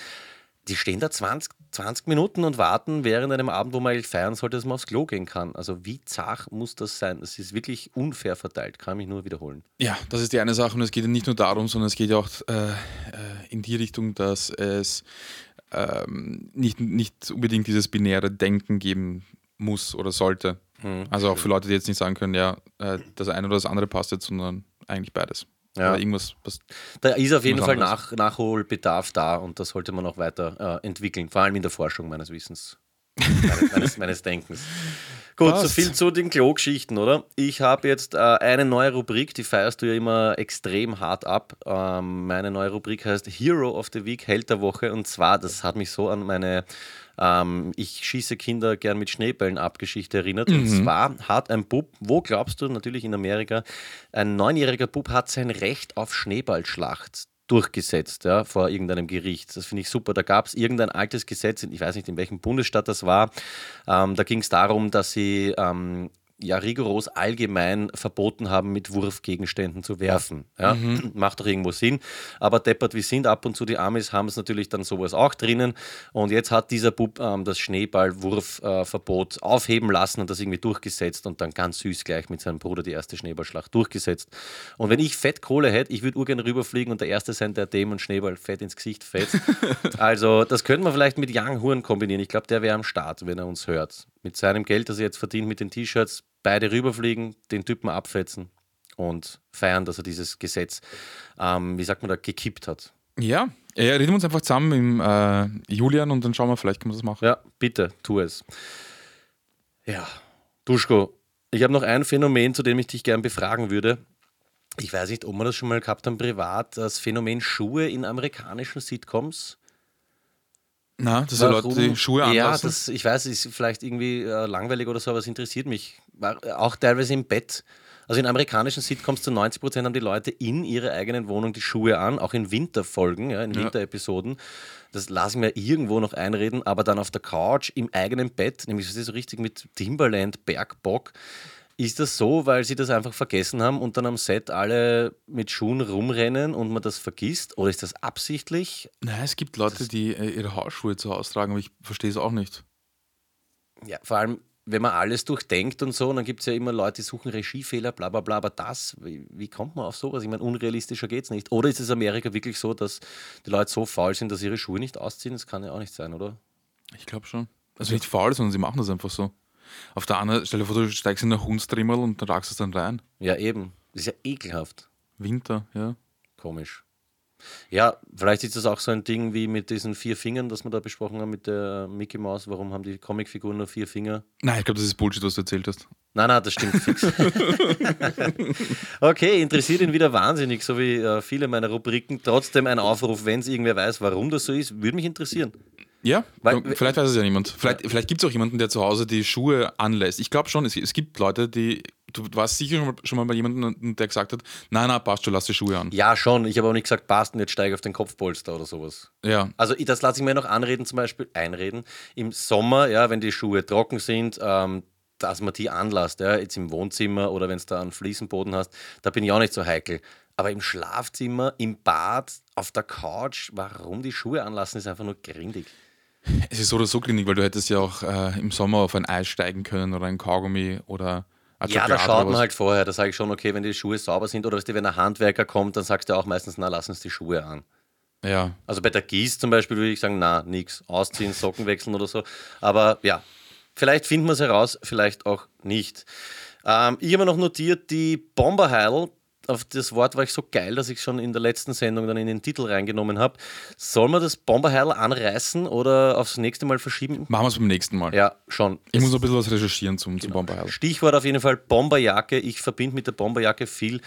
die stehen da 20, 20 Minuten und warten während einem Abend, wo man eigentlich feiern sollte, dass man aufs Klo gehen kann. Also wie zart muss das sein? Das ist wirklich unfair verteilt, kann mich nur wiederholen. Ja, das ist die eine Sache und es geht ja nicht nur darum, sondern es geht ja auch äh, äh, in die Richtung, dass es ähm, nicht, nicht unbedingt dieses binäre Denken geben muss oder sollte. Mhm. Also auch für Leute, die jetzt nicht sagen können, ja, äh, das eine oder das andere passt jetzt, sondern eigentlich beides. Ja. Oder irgendwas. Da ist auf jeden Fall. Nach, Nachholbedarf da und das sollte man auch weiter äh, entwickeln, vor allem in der Forschung meines Wissens, meines, meines, meines Denkens. Gut, Passt. so viel zu den Klo-Geschichten, oder? Ich habe jetzt äh, eine neue Rubrik, die feierst du ja immer extrem hart ab. Ähm, meine neue Rubrik heißt Hero of the Week, Held der Woche. Und zwar, das hat mich so an meine ähm, Ich schieße Kinder gern mit Schneebällen ab Geschichte erinnert. Und zwar hat ein Bub, wo glaubst du, natürlich in Amerika, ein neunjähriger Bub hat sein Recht auf Schneeballschlacht durchgesetzt ja, vor irgendeinem Gericht. Das finde ich super. Da gab es irgendein altes Gesetz, ich weiß nicht, in welchem Bundesstaat das war. Ähm, da ging es darum, dass sie ähm, ja rigoros allgemein verboten haben, mit Wurfgegenständen zu werfen. Ja? Macht doch irgendwo Sinn. Aber deppert wie sind, ab und zu die Amis haben es natürlich dann sowas auch drinnen. Und jetzt hat dieser Bub ähm, das Schneeballwurfverbot äh, aufheben lassen und das irgendwie durchgesetzt und dann ganz süß gleich mit seinem Bruder die erste Schneeballschlacht durchgesetzt. Und wenn ich Fettkohle hätte, ich würde urgern rüberfliegen und der Erste sein, der dem und Schneeball fett ins Gesicht fetzt. also das könnte man vielleicht mit Young Huren kombinieren. Ich glaube, der wäre am Start, wenn er uns hört. Mit seinem Geld, das er jetzt verdient mit den T-Shirts, beide rüberfliegen, den Typen abfetzen und feiern, dass er dieses Gesetz, ähm, wie sagt man da, gekippt hat. Ja, ja reden wir uns einfach zusammen im äh, Julian und dann schauen wir, vielleicht können wir das machen. Ja, bitte, tu es. Ja, Duschko, ich habe noch ein Phänomen, zu dem ich dich gern befragen würde. Ich weiß nicht, ob wir das schon mal gehabt haben privat, das Phänomen Schuhe in amerikanischen Sitcoms. Na, das sind Leute, die Schuhe anlassen. Ja, das, ich weiß, ist vielleicht irgendwie äh, langweilig oder so, aber es interessiert mich. War, äh, auch teilweise im Bett. Also in amerikanischen Sitcoms zu 90 Prozent haben die Leute in ihrer eigenen Wohnung die Schuhe an, auch in Winterfolgen, ja, in Ja. Winterepisoden. Das lassen wir irgendwo noch einreden, aber dann auf der Couch im eigenen Bett, nämlich so richtig mit Timberland, Bergbock. Ist das so, weil sie das einfach vergessen haben und dann am Set alle mit Schuhen rumrennen und man das vergisst? Oder ist das absichtlich? Nein, es gibt Leute, die äh, ihre Hausschuhe zu Hause tragen, aber ich verstehe es auch nicht. Ja, vor allem, wenn man alles durchdenkt und so, dann gibt es ja immer Leute, die suchen Regiefehler, bla bla bla, aber das, wie, wie kommt man auf sowas? Ich meine, unrealistischer geht es nicht. Oder ist es Amerika wirklich so, dass die Leute so faul sind, dass sie ihre Schuhe nicht ausziehen? Das kann ja auch nicht sein, oder? Ich glaube schon. Also nicht faul, sondern sie machen das einfach so. Auf der anderen, stell dir vor, du steigst in eine Hundstrimmel und dann tragst du es dann rein. Ja, eben. Das ist ja ekelhaft. Winter, ja. Komisch. Ja, vielleicht ist das auch so ein Ding wie mit diesen vier Fingern, das wir da besprochen haben mit der Mickey Mouse. Warum haben die Comicfiguren nur vier Finger? Nein, ich glaube, das ist Bullshit, was du erzählt hast. Nein, nein, das stimmt fix. okay, interessiert ihn wieder wahnsinnig, so wie äh, viele meiner Rubriken. Trotzdem ein Aufruf, wenn es irgendwer weiß, warum das so ist, würde mich interessieren. Ja, Weil- vielleicht weiß es ja niemand. Vielleicht, vielleicht gibt es auch jemanden, der zu Hause die Schuhe anlässt. Ich glaube schon, es, es gibt Leute, die. Du warst sicher schon mal, bei jemandem, der gesagt hat: Nein, nein, passt schon, lass die Schuhe an. Ja, schon. Ich habe auch nicht gesagt, passt und jetzt steige ich auf den Kopfpolster oder sowas. Ja. Also das lasse ich mir noch anreden, zum Beispiel einreden. Im Sommer, ja, wenn die Schuhe trocken sind, ähm, dass man die anlasst, ja, jetzt im Wohnzimmer oder wenn es da einen Fliesenboden hast, da bin ich auch nicht so heikel. Aber im Schlafzimmer, im Bad, auf der Couch, warum die Schuhe anlassen, ist einfach nur grindig. Es ist so oder so klinik, weil du hättest ja auch äh, im Sommer auf ein Eis steigen können oder ein Kaugummi oder ein Ja, da schaut man halt vorher. Da sage ich schon, okay, wenn die Schuhe sauber sind oder weißt du, wenn ein Handwerker kommt, dann sagst du auch meistens, na, lass uns die Schuhe an. Ja. Also bei der Gieß zum Beispiel würde ich sagen, na, nix. Ausziehen, Socken wechseln oder so. Aber ja, vielleicht finden wir es heraus, vielleicht auch nicht. Ähm, ich habe mir noch notiert, die Bomberheil, auf das Wort war ich so geil, dass ich schon in der letzten Sendung dann in den Titel reingenommen habe. Soll man das Bomberheil anreißen oder aufs nächste Mal verschieben? Machen wir es beim nächsten Mal. Ja, schon. Ich muss noch ein bisschen was recherchieren zum, zum Bomberheil. Stichwort auf jeden Fall Bomberjacke. Ich verbinde mit der Bomberjacke viel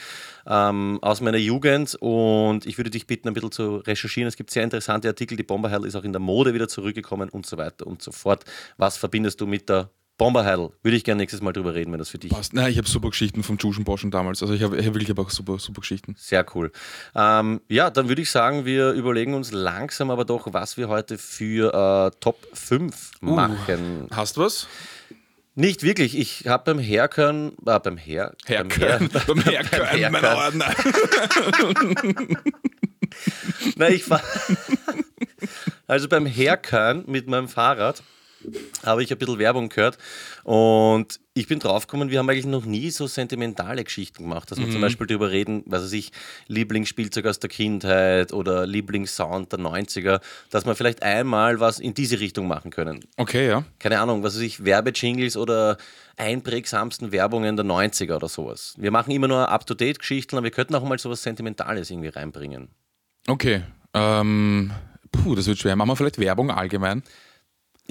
ähm, aus meiner Jugend und ich würde dich bitten, ein bisschen zu recherchieren. Es gibt sehr interessante Artikel. Die Bomberheil ist auch in der Mode wieder zurückgekommen und so weiter und so fort. Was verbindest du mit der Bomberheil? Würde ich gerne nächstes Mal drüber reden, wenn das für dich Passt. Nein, ich habe super Geschichten vom Juschen Boschen damals. Also ich habe ich hab wirklich aber auch super, super Geschichten. Sehr cool. Ähm, ja, dann würde ich sagen, wir überlegen uns langsam aber doch, was wir heute für äh, Top 5 machen. Hast du was? Nicht wirklich. Ich habe beim Herkönnen, äh, beim Her, beim Her- Herkönnen. Beim Herkönnen, mein. Ordner. Na, ich fahr also beim Herkönnen mit meinem Fahrrad habe ich ein bisschen Werbung gehört und ich bin draufgekommen, wir haben eigentlich noch nie so sentimentale Geschichten gemacht, dass wir zum Beispiel darüber reden, was weiß ich, Lieblingsspielzeug aus der Kindheit oder Lieblingssound der 90er, dass wir vielleicht einmal was in diese Richtung machen können. Okay, ja. Keine Ahnung, was weiß ich, Werbejingles oder einprägsamsten Werbungen der 90er oder sowas. Wir machen immer nur Up-to-Date-Geschichten, aber wir könnten auch mal sowas Sentimentales irgendwie reinbringen. Okay. Ähm, puh, das wird schwer. Machen wir vielleicht Werbung allgemein.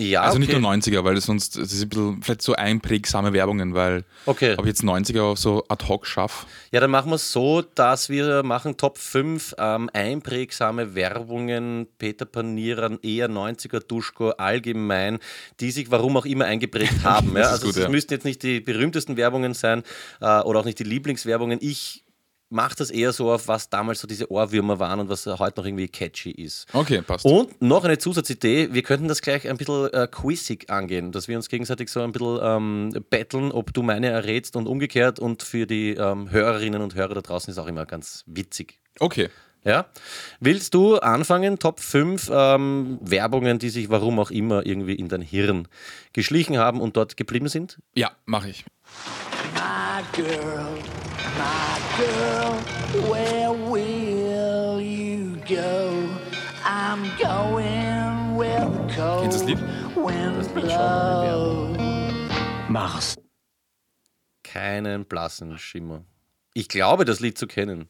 Ja, also okay. nicht nur 90er, weil das sonst das ist ein bisschen vielleicht so einprägsame Werbungen, weil Okay. ob ich jetzt 90er auch so ad hoc schaffe. Ja, dann machen wir es so, dass wir machen Top 5 ähm, einprägsame Werbungen, Peter Panierern, eher 90er Duschko allgemein, die sich warum auch immer eingeprägt haben. Ja? Also es ja. müssten jetzt nicht die berühmtesten Werbungen sein äh, oder auch nicht die Lieblingswerbungen. Ich mache das eher so auf, was damals so diese Ohrwürmer waren und was heute noch irgendwie catchy ist. Okay, passt. Und noch eine Zusatzidee, wir könnten das gleich ein bisschen äh, quizig angehen, dass wir uns gegenseitig so ein bisschen ähm, battlen, ob du meine errätst und umgekehrt und für die ähm, Hörerinnen und Hörer da draußen ist auch immer ganz witzig. Okay. Ja? Willst du anfangen, Top 5 ähm, Werbungen, die sich warum auch immer irgendwie in dein Hirn geschlichen haben und dort geblieben sind? Ja, mache ich. My girl, my girl, where will you go? I'm going where the cold Kennst du das Lied? mal blows. Mars. Keinen blassen Schimmer. Ich glaube, das Lied zu kennen.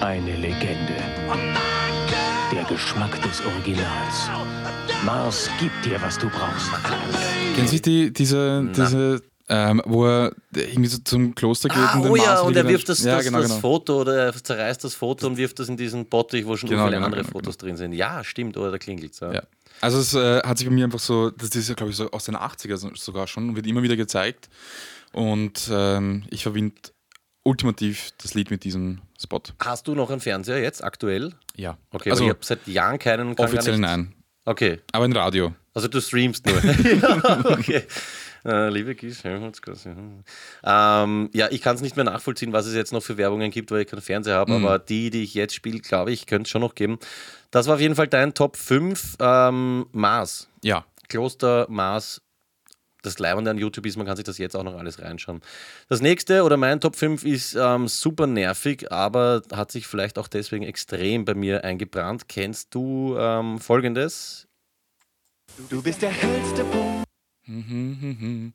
Eine Legende. Der Geschmack des Originals. Mars gibt dir, was du brauchst. Kennen Sie die, diese, diese ähm, wo er irgendwie so zum Kloster geht Ah, oh ja, und er wirft das, ja, das, genau, das genau. Foto oder er zerreißt das Foto und wirft das in diesen Bottich, wo schon Genau, viele genau, andere genau, Fotos drin sind. Ja, stimmt, oder da klingelt es. Ja. Ja. Also es äh, hat sich bei mir einfach so, das ist ja glaube ich so aus den 80er so- sogar schon, wird immer wieder gezeigt. Und ähm, ich verbinde ultimativ das Lied mit diesem Spot. Hast du noch einen Fernseher jetzt, aktuell? Ja. Okay, also ich habe seit Jahren keinen. offiziell nein. Okay, Aber ein Radio. also du streamst nur. ja, okay. Äh, liebe Gies, ähm, ja, ich kann es nicht mehr nachvollziehen, was es jetzt noch für Werbungen gibt, weil ich keinen Fernseher habe, Mhm. aber die, die ich jetzt spiele, glaube ich, könnte es schon noch geben. Das war auf jeden Fall dein Top 5 ähm, Mars. Ja. Kloster Mars. Das Leibende an YouTube ist, man kann sich das jetzt auch noch alles reinschauen. Das nächste oder mein Top 5 ist ähm, super nervig, aber hat sich vielleicht auch deswegen extrem bei mir eingebrannt. Kennst du ähm, folgendes? Du bist der hellste Punkt. Sag's.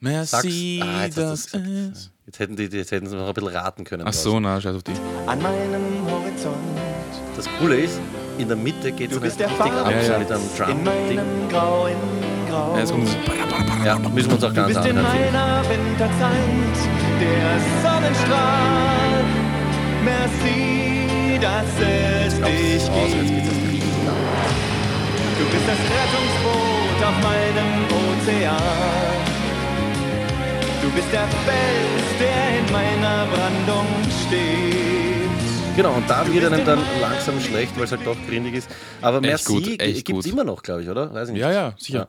Merci, Ah, jetzt das ist. Jetzt hätten, die, jetzt hätten sie noch ein bisschen raten können. Ach so, na, scheiß auf die. an meinem Horizont. Das Coole ist, in der Mitte geht es Du bist richtig der ab Ja, ja. mit einem In Drum-Ding. meinem grauen Grau. Ja, jetzt kommt das. Ja, müssen wir uns auch bist in anhören. der Sonnenstrahl. Merci, dass es dich gibt. Du bist das Rettungsboot auf meinem Ozean. Du bist der Fels, der in meiner Brandung steht. Genau, und da wird einem in dann langsam schlecht, weil es halt doch grindig ist. Aber Echt Merci gibt es immer noch, glaube ich, oder? Weiß ich nicht. Ja, ja, sicher.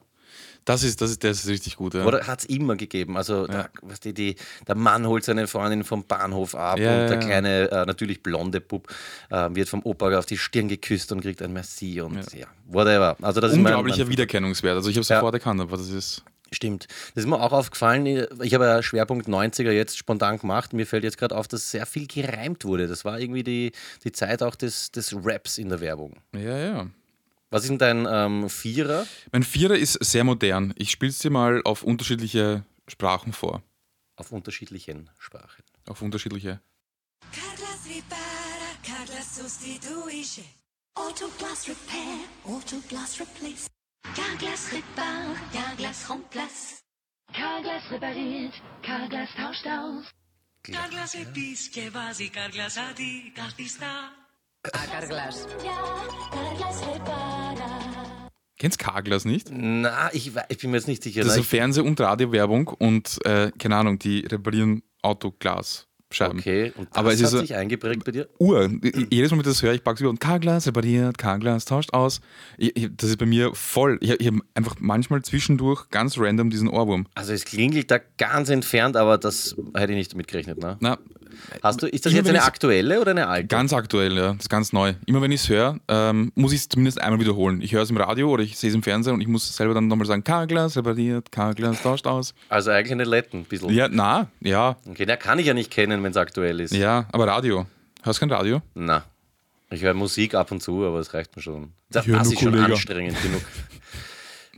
Ja. Das ist, das ist, das ist richtig gut. Ja. Oder hat es immer gegeben? Also, da, was die, die, der Mann holt seine Freundin vom Bahnhof ab Ja, und ja, der ja. kleine, äh, natürlich blonde Bub, äh, wird vom Opa auf die Stirn geküsst und kriegt ein Merci und ja, whatever. Also, das Unglaublicher ist mein, Wiedererkennungswert. Also ich habe Ja. sofort erkannt, aber das ist. Stimmt. Das ist mir auch aufgefallen. Ich habe ja Schwerpunkt 90er jetzt spontan gemacht. Mir fällt jetzt gerade auf, dass sehr viel gereimt wurde. Das war irgendwie die, die Zeit auch des, des Raps in der Werbung. Ja, ja. Was ist denn dein ähm, Vierer? Mein Vierer ist sehr modern. Ich spiele es dir mal auf unterschiedliche Sprachen vor. Auf unterschiedlichen Sprachen. Auf unterschiedliche. Carlas repara, Carlas substituisce. Autoglas repair, Autoglas replace. Carglass repare, Carglass remplace. Carglass repariert, Carglass tauscht aus. Carglass episce, quasi Carglass adi, Cartista. Ja, Carglass repara. Kennst Carglass nicht? Na, ich, ich bin mir jetzt nicht sicher. Das ist Na, eine Fernseh- und Radiowerbung und äh, keine Ahnung, die reparieren Autoglasscheiben. Okay, und das Aber es hat ist so- sich eingeprägt bei dir? Ur. Jedes Mal, wenn ich das höre, ich packe es über und Carglass repariert, Carglass tauscht aus. Ich, ich, das ist bei mir voll. Ich, ich habe einfach manchmal zwischendurch ganz random diesen Ohrwurm. Also es klingelt da ganz entfernt, aber das hätte ich nicht damit gerechnet. Ne? Na, Hast du, ist das jetzt eine aktuelle oder eine alte? ganz aktuell, ja. Das ist ganz neu. Immer wenn ich es höre, ähm, muss ich es zumindest einmal wiederholen. Ich höre es im Radio oder ich sehe es im Fernsehen und ich muss selber dann nochmal sagen, Carglass repariert, Carglass tauscht aus. Also eigentlich eine Letten, ein bisschen. Ja, na, ja, Okay, der kann ich ja nicht kennen, wenn es aktuell ist. ja, aber Radio. Hörst kein Radio? Na, ich höre Musik ab und zu, aber es reicht mir schon. Das, Ich das ist schon anstrengend genug.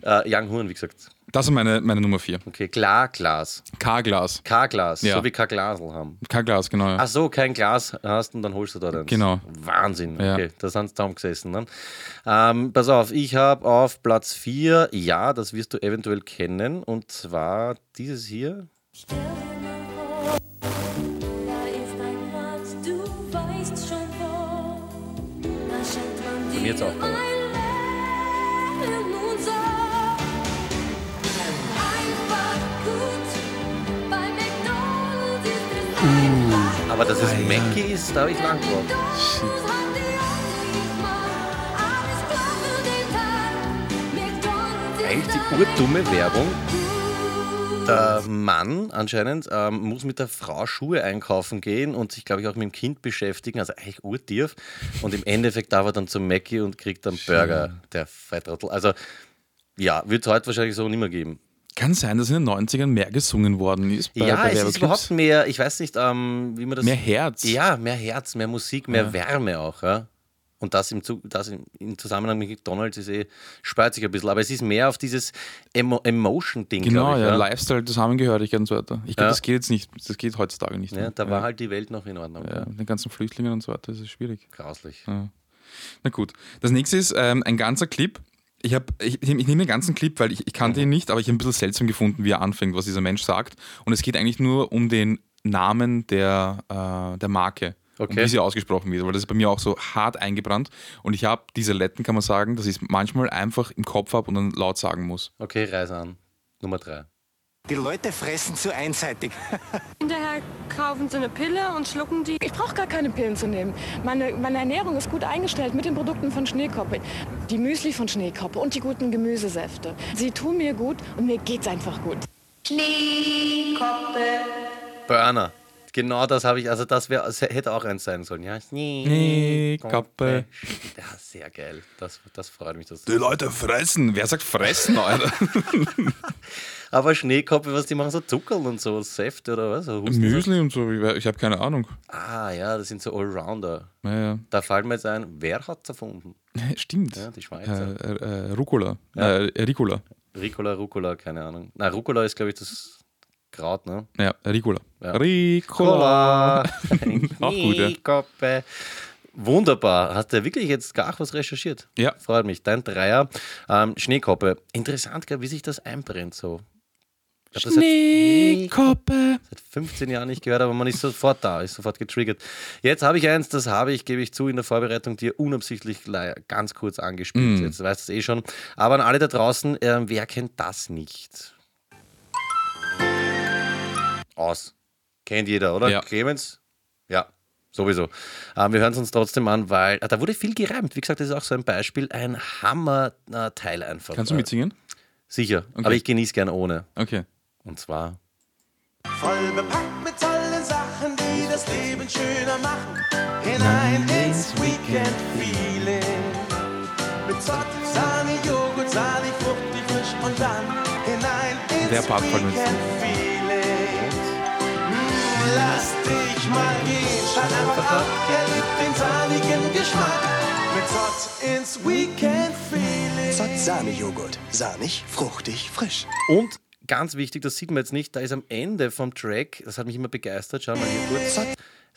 äh, Young Horn, wie gesagt. Das ist meine, meine Nummer 4. Okay, Klarglas. K-Glas. K-Glas, Ja. so wie K-Glasel haben. K-Glas, genau. ja. Ach so, kein Glas hast und dann holst du dort eins. Genau. Wahnsinn. Ja. Okay, da sind sie da gesessen. Dann. Ähm, pass auf, ich habe auf Platz 4, ja, das wirst du eventuell kennen, und zwar dieses hier. Stell dir vor, da ist ein Aber dass es Mackie ist, da habe ich lang gebraucht. Eigentlich die urdumme Werbung. Der Mann anscheinend ähm, muss mit der Frau Schuhe einkaufen gehen und sich, glaube ich, auch mit dem Kind beschäftigen, also eigentlich urtief. Und im Endeffekt darf er dann zum Mackie und kriegt dann Burger, der Feitrottel. Also, ja, wird es heute wahrscheinlich so nicht mehr geben. Kann sein, dass in den 90ern mehr gesungen worden ist. Bei, ja, bei es ist überhaupt mehr, ich weiß nicht, ähm, wie man das. Mehr Herz. Ja, mehr Herz, mehr Musik, mehr Wärme auch. Ja? Und das, im, das im, Zusammenhang mit McDonalds ist eh, spart sich ein bisschen. Aber es ist mehr auf dieses Emo Emotion-Ding. Genau, ich, ja, ja. Lifestyle, Zusammengehörigkeit und so weiter. Ich glaube, Ja. das geht jetzt nicht, das geht heutzutage nicht. Ja, da war halt die Welt noch in Ordnung. ja, mit den ganzen Flüchtlingen und so weiter, das ist schwierig. Grauslich. Na gut. Das nächste ist ähm, ein ganzer Clip. Ich, hab, ich, ich nehme den ganzen Clip, weil ich, ich kannte ihn nicht, aber ich habe ein bisschen seltsam gefunden, wie er anfängt, was dieser Mensch sagt. Und es geht eigentlich nur um den Namen der, äh, der Marke. Und Okay. wie sie ausgesprochen wird, weil das ist bei mir auch so hart eingebrannt. Und ich habe diese Letten, kann man sagen, dass ich es manchmal einfach im Kopf habe und dann laut sagen muss. Okay, Reise an. Nummer drei. Die Leute fressen zu einseitig. Hinterher kaufen sie eine Pille und schlucken die. Ich brauche gar keine Pillen zu nehmen. Meine, meine Ernährung ist gut eingestellt mit den Produkten von Schneekoppe. Die Müsli von Schneekoppe und die guten Gemüsesäfte. Sie tun mir gut und mir geht's einfach gut. Burner. Genau das habe ich, also das wär, das hätte auch eins sein sollen. Ja, Schneekoppe. Ja, sehr geil. Das, das freut mich. Das Die Leute fressen. Wer sagt fressen, Alter? Aber Schneekoppe, was die machen, so Zuckerl und so, Säfte oder was? Müsli und so, ich, habe keine Ahnung. Ah ja, das sind so Allrounder. Naja, Da fällt mir jetzt ein, wer hat es erfunden? stimmt. Ja, die Schweizer. Äh, äh, äh, Rucola. Äh, Ricola. Ricola, Rucola, keine Ahnung. Na, Rucola ist, glaube ich, das Kraut, ne? Ja, Ricola. Ja. Ricola. Auch gut, ja. Schneekoppe. Wunderbar. Hast du wirklich jetzt gar was recherchiert? Ja. Freut mich. Dein Dreier. Ähm, Schneekoppe. Interessant, wie sich das einbrennt so. Ich das seit- Schneekoppe. seit 15 Jahren nicht gehört, aber man ist sofort da, ist sofort getriggert. Jetzt habe ich eins, das habe ich, gebe ich zu, in der Vorbereitung dir unabsichtlich ganz kurz angespielt. Jetzt weißt du es eh schon. Aber an alle da draußen, ähm, wer kennt das nicht? Aus. Kennt jeder, oder? Ja. Clemens? Ja, sowieso. Ähm, wir hören es uns trotzdem an, weil ah, da wurde viel gereimt. Wie gesagt, das ist auch so ein Beispiel, ein Hammer-Teil einfach. Kannst du mitsingen? Sicher, aber ich genieße gern ohne. Okay. Und zwar Voll bepackt mit tollen Sachen, die das Leben schöner machen. Hinein ins Weekend-Feeling. Mit Zott, Sahne, Joghurt, sahnig, fruchtig, frisch und dann hinein ins. Weekend-Feeling. Lass dich mal gehen, schalt einfach ab, erlebt den sahnigen Geschmack. Mit Zott ins Weekend-Feeling. Zott Sahnejoghurt. Sahnig, fruchtig, frisch. Und ganz wichtig, das sieht man jetzt nicht, da ist am Ende vom Track, das hat mich immer begeistert, schau mal hier kurz,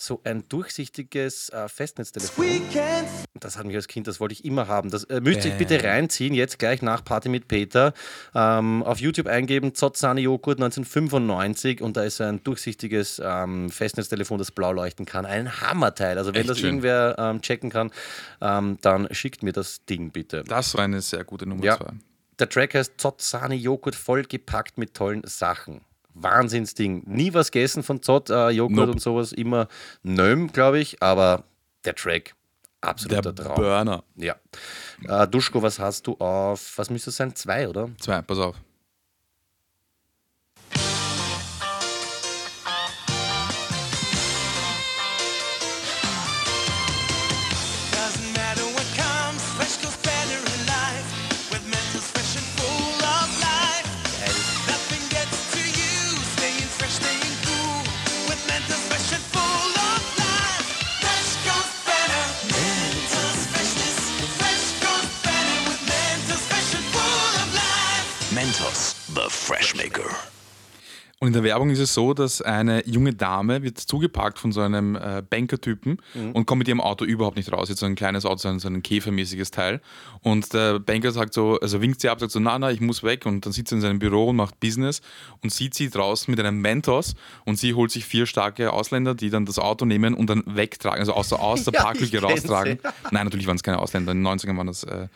so ein durchsichtiges äh, Festnetztelefon. Das hat mich als Kind, das wollte ich immer haben. Das äh, müsst ihr bitte reinziehen, jetzt gleich nach Party mit Peter. Ähm, auf YouTube eingeben, Zotzani Joghurt 1995 und da ist ein durchsichtiges ähm, Festnetztelefon, das blau leuchten kann. Ein Hammerteil. Also wenn Echt das schön. irgendwer ähm, checken kann, ähm, dann schickt mir das Ding bitte. Das war eine sehr gute Nummer Ja. zwei. Der Track heißt Zott Sahne Joghurt vollgepackt mit tollen Sachen. Wahnsinnsding. Nie was gegessen von Zott äh, Joghurt Nope. und sowas. Immer Nöm, glaube ich. Aber der Track, Der absoluter Traum. Burner. Ja. Äh, Duschko, was hast du auf, was müsste es sein? Zwei, oder? Zwei, pass auf. Freshmaker. Und in der Werbung ist es so, dass eine junge Dame wird zugeparkt von so einem äh, Bankertypen und kommt mit ihrem Auto überhaupt nicht raus. Jetzt so ein kleines Auto, so ein, so ein käfermäßiges Teil. Und der Banker sagt so, also winkt sie ab, sagt so, na, na, ich muss weg. Und dann sitzt sie in seinem Büro und macht Business und sieht sie draußen mit einem Mentos und sie holt sich vier starke Ausländer, die dann das Auto nehmen und dann wegtragen, also aus, aus der Ja, Parklücke kenn's, raustragen. Nein, natürlich waren es keine Ausländer. In den 90ern waren das äh,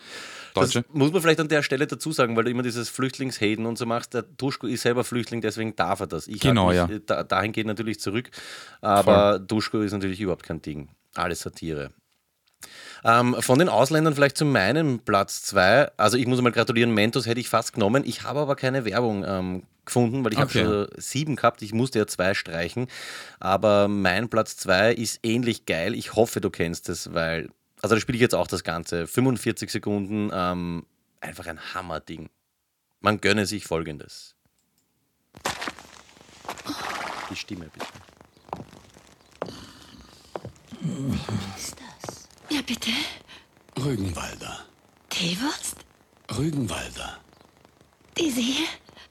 Das Deutsche. muss man vielleicht an der Stelle dazu sagen, weil du immer dieses Flüchtlingshaten und so machst. Der Duschko ist selber Flüchtling, deswegen darf er das. Ich Genau, halt ja. mich, Da, dahin geht natürlich zurück, aber Duschko ist natürlich überhaupt kein Ding. Alles Satire. Ähm, von den Ausländern vielleicht zu meinem Platz 2. Also ich muss mal gratulieren, Mentos hätte ich fast genommen. Ich habe aber keine Werbung ähm, gefunden, weil ich Okay. habe schon sieben gehabt. Ich musste ja zwei streichen. Aber mein Platz 2 ist ähnlich geil. Ich hoffe, du kennst es, weil, also da spiele ich jetzt auch das Ganze. 45 Sekunden, ähm, einfach ein Hammerding. Man gönne sich folgendes. Die Stimme bitte. Ja, bitte. Rügenwalder. Teewurst? Rügenwalder. Diese hier?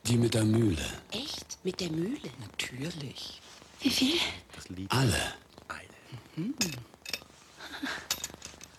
Die mit der Mühle. Echt? Mit der Mühle? Natürlich. Wie viel? Das Lied. Alle.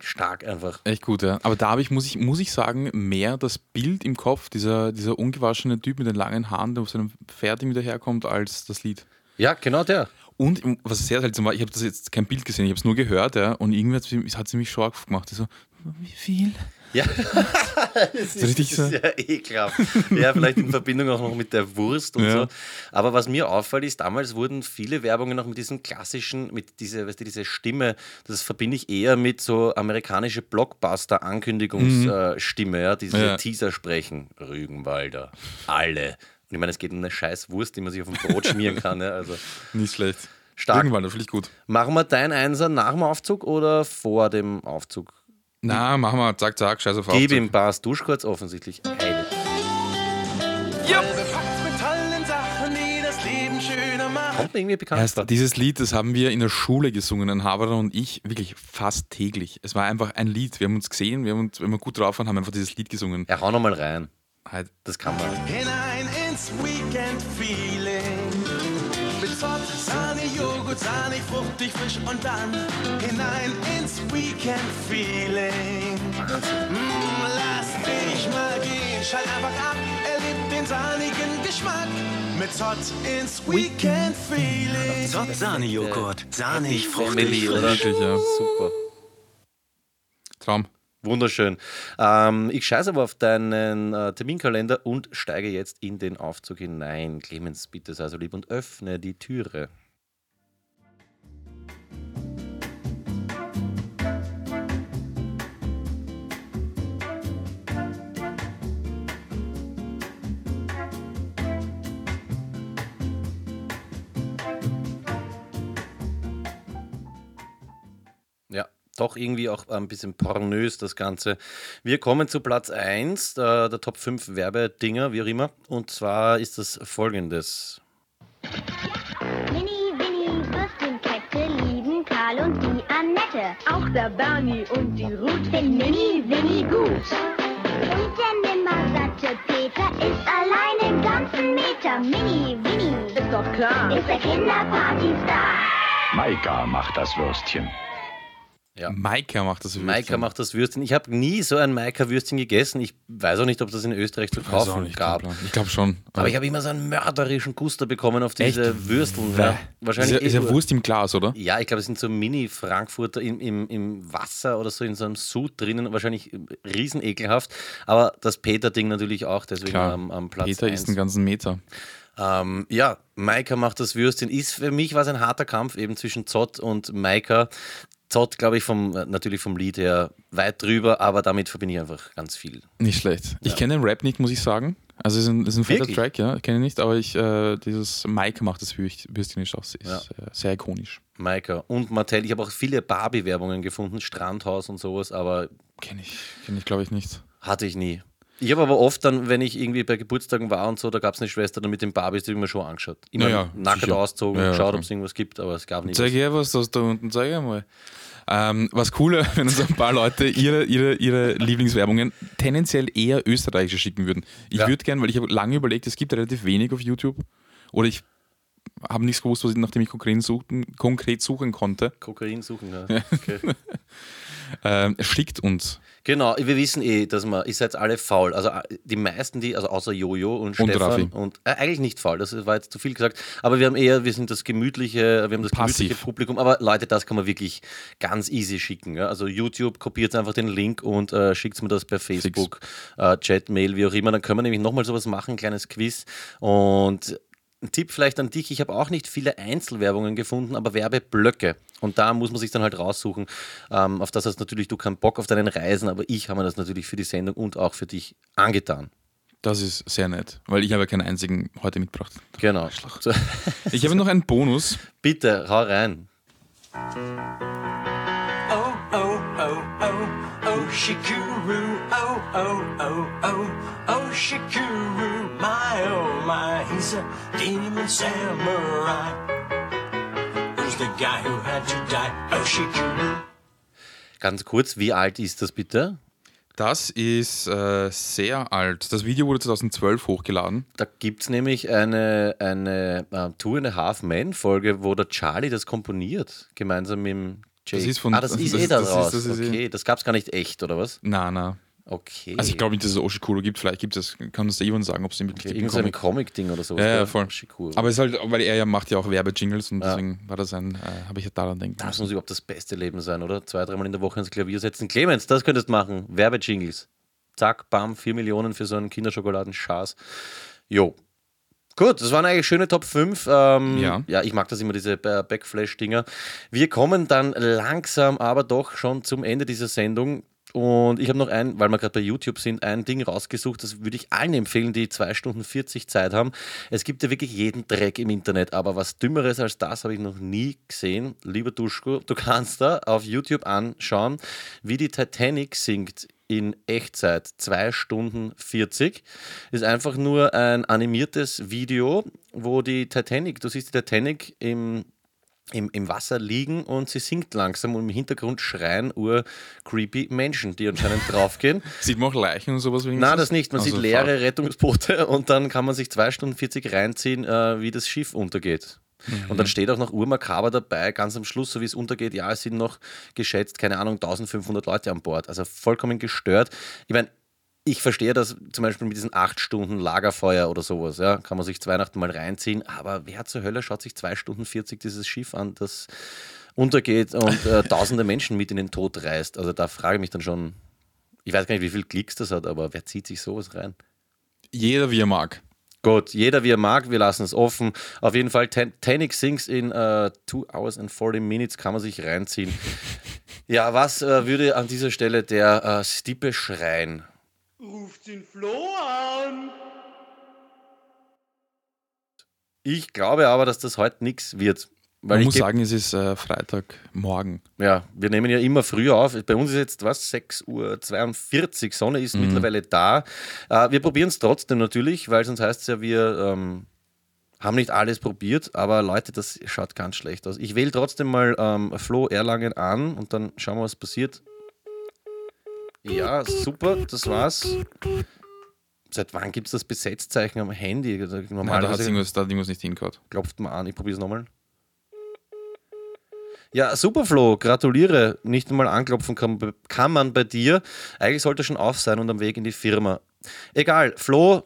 Stark einfach. echt gut, ja. Aber da habe ich, muss ich, muss ich sagen, mehr das Bild im Kopf, dieser, dieser ungewaschene Typ mit den langen Haaren, der auf seinem Pferd wieder herkommt, als das Lied. Ja, genau der. Und was sehr seltsam war, ich habe das jetzt kein Bild gesehen, ich habe es nur gehört, ja, und irgendwie hat es mich stark gemacht. So, wie viel? Ja. das So richtig so- ja ekelhaft. Ja, vielleicht in Verbindung auch noch mit der Wurst und Ja. so. Aber was mir auffällt, ist, damals wurden viele Werbungen noch mit diesen klassischen, mit dieser, weißt du, diese Stimme, das verbinde ich eher mit so amerikanische Blockbuster-Ankündigungsstimme, ja, diese Ja. Teaser sprechen. Rügenwalder, alle. Und ich meine, es geht um eine scheiß Wurst, die man sich auf dem Brot schmieren kann. Ja, also Nicht schlecht. Stark. Irgendwann, das finde ich gut. machen wir dein Einser nach dem Aufzug oder vor dem Aufzug? Na, machen wir, zack, zack, scheiß auf Gib ihm Bars Duschkurz offensichtlich. Heide. Bepackt mit tollen Sachen, die das Leben schöner machen. Kommt mir irgendwie bekannt Erst vor. dieses Lied, das haben wir in der Schule gesungen, ein Haberer und ich, wirklich fast täglich. Es war einfach ein Lied. Wir haben uns gesehen, wir haben uns, wenn wir gut drauf waren, haben einfach dieses Lied gesungen. Ja, hau nochmal rein. Halt, Das kann man. Hinein ins Weekend-Feeling. Mit Zott, Joghurt, sahnig, fruchtig, frisch und dann hinein ins Weekend-Feeling. Mm, lass dich mal gehen, schalt einfach ab, erlebt den sahnigen Geschmack. Mit Zott ins Weekend-Feeling. Zott Sahnejoghurt. Sahnig, Family, fruchtig, oder? Wirklich, ja. Super. Traum. Wunderschön. Ähm, ich scheiße aber auf deinen äh, Terminkalender und steige jetzt in den Aufzug hinein. Clemens, bitte sei so lieb und öffne die Türe. Ja, doch irgendwie auch ein bisschen pornös das Ganze. Wir kommen zu Platz 1 der, der Top 5 Werbedinger, wie auch immer. Und zwar ist das folgendes. Auch der Bernie und die Ruth finden Mini, Winnie gut. Und der nimmersatte Peter ist allein im ganzen Meter. Mini, Winnie, ist doch klar, ist der Kinderpartystar. Maika macht das Würstchen. Ja. Maika macht das Würstchen. Maika macht das Würstchen. Ich habe nie so ein Maika-Würstchen gegessen. Ich weiß auch nicht, ob das in Österreich zu kaufen nicht, gab. Ich glaube schon. Aber ich habe immer so einen mörderischen Guster bekommen auf diese Echt? Würsteln. Ja. Wahrscheinlich ist ja, ist ja eh- Wurst im Glas, oder? Ja, ich glaube, es sind so Mini-Frankfurter im, im, im Wasser oder so in so einem Sud drinnen. Wahrscheinlich riesen ekelhaft. Aber das Peter-Ding natürlich auch, deswegen Klar. am, am Platz Peter eins. isst einen ganzen Meter. Ähm, ja, Maika macht das Würstchen. Ist für mich war es ein harter Kampf eben zwischen Zott und Maika. Zott, glaube ich, vom, natürlich vom Lied her weit drüber, aber damit verbinde ich einfach ganz viel. Nicht schlecht. Ich Ja. kenne den Rap nicht, muss ich sagen. Also es ist ein, es ist ein fetter? Track, ja. Ich kenne ihn nicht, aber ich, äh, dieses Mike macht das Würst- Würstchen auch ist, Ja. äh, sehr ikonisch. Maika und Mattel. Ich habe auch viele Barbie-Werbungen gefunden, Strandhaus und sowas, aber Kenne ich, kenn ich glaube ich nicht. hatte ich nie. Ich habe aber oft dann, wenn ich irgendwie bei Geburtstagen war und so, da gab es eine Schwester dann mit den Barbies, die habe ich mir schon angeschaut. Immer Ja, ja, nackt sicher. auszogen, Ja, geschaut, ob es irgendwas gibt, aber es gab nie Zeig her, was das da unten, zeig her mal. Ähm, was cooler, wenn uns ein paar Leute ihre, ihre, ihre Lieblingswerbungen tendenziell eher österreichische schicken würden. Ich Ja. würde gern, weil ich habe lange überlegt, es gibt relativ wenig auf YouTube. Oder ich habe nichts gewusst, was ich, nachdem ich konkret suchen, konkret suchen konnte. Kokain suchen, ja. Okay. Ähm, schickt uns. Genau, wir wissen eh, dass man, ihr seid alle faul. Also äh, die meisten, die, also außer Jojo und, Und Stefan Raffi. und äh, eigentlich nicht faul, das war jetzt zu viel gesagt, aber wir haben eher, wir sind das gemütliche, wir haben das Passiv. gemütliche Publikum, aber Leute, das kann man wirklich ganz easy schicken. Ja? Also YouTube kopiert einfach den Link und äh, schickt mir das per Facebook, äh, Chat, Mail, wie auch immer, dann können wir nämlich nochmal sowas machen, ein kleines Quiz und ein Tipp vielleicht an dich, ich habe auch nicht viele Einzelwerbungen gefunden, aber Werbeblöcke. Und da muss man sich dann halt raussuchen. Ähm, auf das hast natürlich du keinen Bock auf deinen Reisen, aber ich habe mir das natürlich für die Sendung und auch für dich angetan. Das ist sehr nett, weil ich habe ja keinen einzigen heute mitgebracht. Genau. Ich habe noch einen Bonus. bitte, hau rein. Oh, oh, oh, oh, oh, Shikuru, oh, oh, oh, oh, oh, Shikuru, my, oh, my, he's a demon samurai. Who's the guy who had to die? Oh, Shikuru. Ganz kurz, wie alt ist das bitte? Das ist äh, sehr alt. Das Video wurde 2012 hochgeladen. Da gibt es nämlich eine, eine äh, Two and a Half Men Folge, wo der Charlie das komponiert, gemeinsam mit dem Jake. Das ist von- ah, das ist das- eh da das ist- raus. das ist eh- okay, das gab es gar nicht echt, oder was? Na, na. Okay. Also ich glaube nicht, dass es Oshikuro gibt. Vielleicht gibt es, kann uns der Ivan sagen, ob es den wirklich okay, gibt. irgend so ein Comic. Comic-Ding oder sowas. Ja, ja, voll. Shikuru. Aber es ist halt, weil er ja macht ja auch Werbejingles und Ja. deswegen war das ein, äh, habe ich ja daran denken Das muss überhaupt das beste Leben sein, oder? Zwei, dreimal in der Woche ins Klavier setzen. Clemens, das könntest du machen. Werbejingles. Zack, bam, 4 Millionen für so einen Kinderschokoladen-Schaß. Jo. Gut, das waren eigentlich schöne Top 5. Ähm, Ja. ja, ich mag das immer, diese Backflash-Dinger. Wir kommen dann langsam aber doch schon zum Ende dieser Sendung. Und ich habe noch ein, weil wir gerade bei YouTube sind, ein Ding rausgesucht, das würde ich allen empfehlen, die 2 Stunden 40 Zeit haben. Es gibt ja wirklich jeden Dreck im Internet, aber was Dümmeres als das habe ich noch nie gesehen. Lieber Duschko, du kannst da auf YouTube anschauen, wie die Titanic singt in Echtzeit 2 Stunden 40. Ist einfach nur ein animiertes Video, wo die Titanic, du siehst die Titanic im im, im Wasser liegen und sie sinkt langsam und im Hintergrund schreien ur creepy Menschen, die anscheinend draufgehen. Sieht man auch Leichen und sowas? Nein, das nicht. Man Also sieht leere fuck. Rettungsboote und dann kann man sich 2 Stunden 40 reinziehen, äh, wie das Schiff untergeht. Und dann steht auch noch urmakaber dabei, ganz am Schluss, so wie es untergeht, ja, es sind noch geschätzt, keine Ahnung, 1500 Leute an Bord. Also vollkommen gestört. Ich meine, ich verstehe das zum Beispiel mit diesen acht Stunden Lagerfeuer oder sowas, ja, kann man sich zu Weihnachten mal reinziehen, aber wer zur Hölle schaut sich zwei Stunden 40 dieses Schiff an, das untergeht und äh, tausende Menschen mit in den Tod reißt. Also da frage ich mich dann schon, ich weiß gar nicht, wie viel Klicks das hat, aber wer zieht sich sowas rein? Jeder wie er mag. Gut, jeder wie er mag, wir lassen es offen. Auf jeden Fall, Tan- Titanic Sings in 2 Hours and 40 Minutes kann man sich reinziehen. ja, was äh, würde an dieser Stelle der äh, Stippe schreien? Ruft den Flo an. Ich glaube aber, dass das heute nichts wird. Weil Man ich muss sagen, es ist äh, Freitagmorgen. Ja, wir nehmen ja immer früher auf. Bei uns ist jetzt was, 6.42 Uhr, Sonne ist Mhm. mittlerweile da. Äh, wir probieren es trotzdem natürlich, weil sonst heißt es ja, wir ähm, haben nicht alles probiert, aber Leute, das schaut ganz schlecht aus. Ich wähle trotzdem mal ähm, Flo Erlangen an und dann schauen wir, was passiert. Ja, super, das war's. Seit wann gibt es das Besetzzeichen am Handy? Also Nein, da hat Normalerweise irgendwas, da hat irgendwas nicht hingehört. klopft mal an, ich probiere es nochmal. Ja, super Flo, gratuliere. Nicht einmal anklopfen kann, kann man bei dir. Eigentlich sollte er schon auf sein und am Weg in die Firma. Egal, Flo,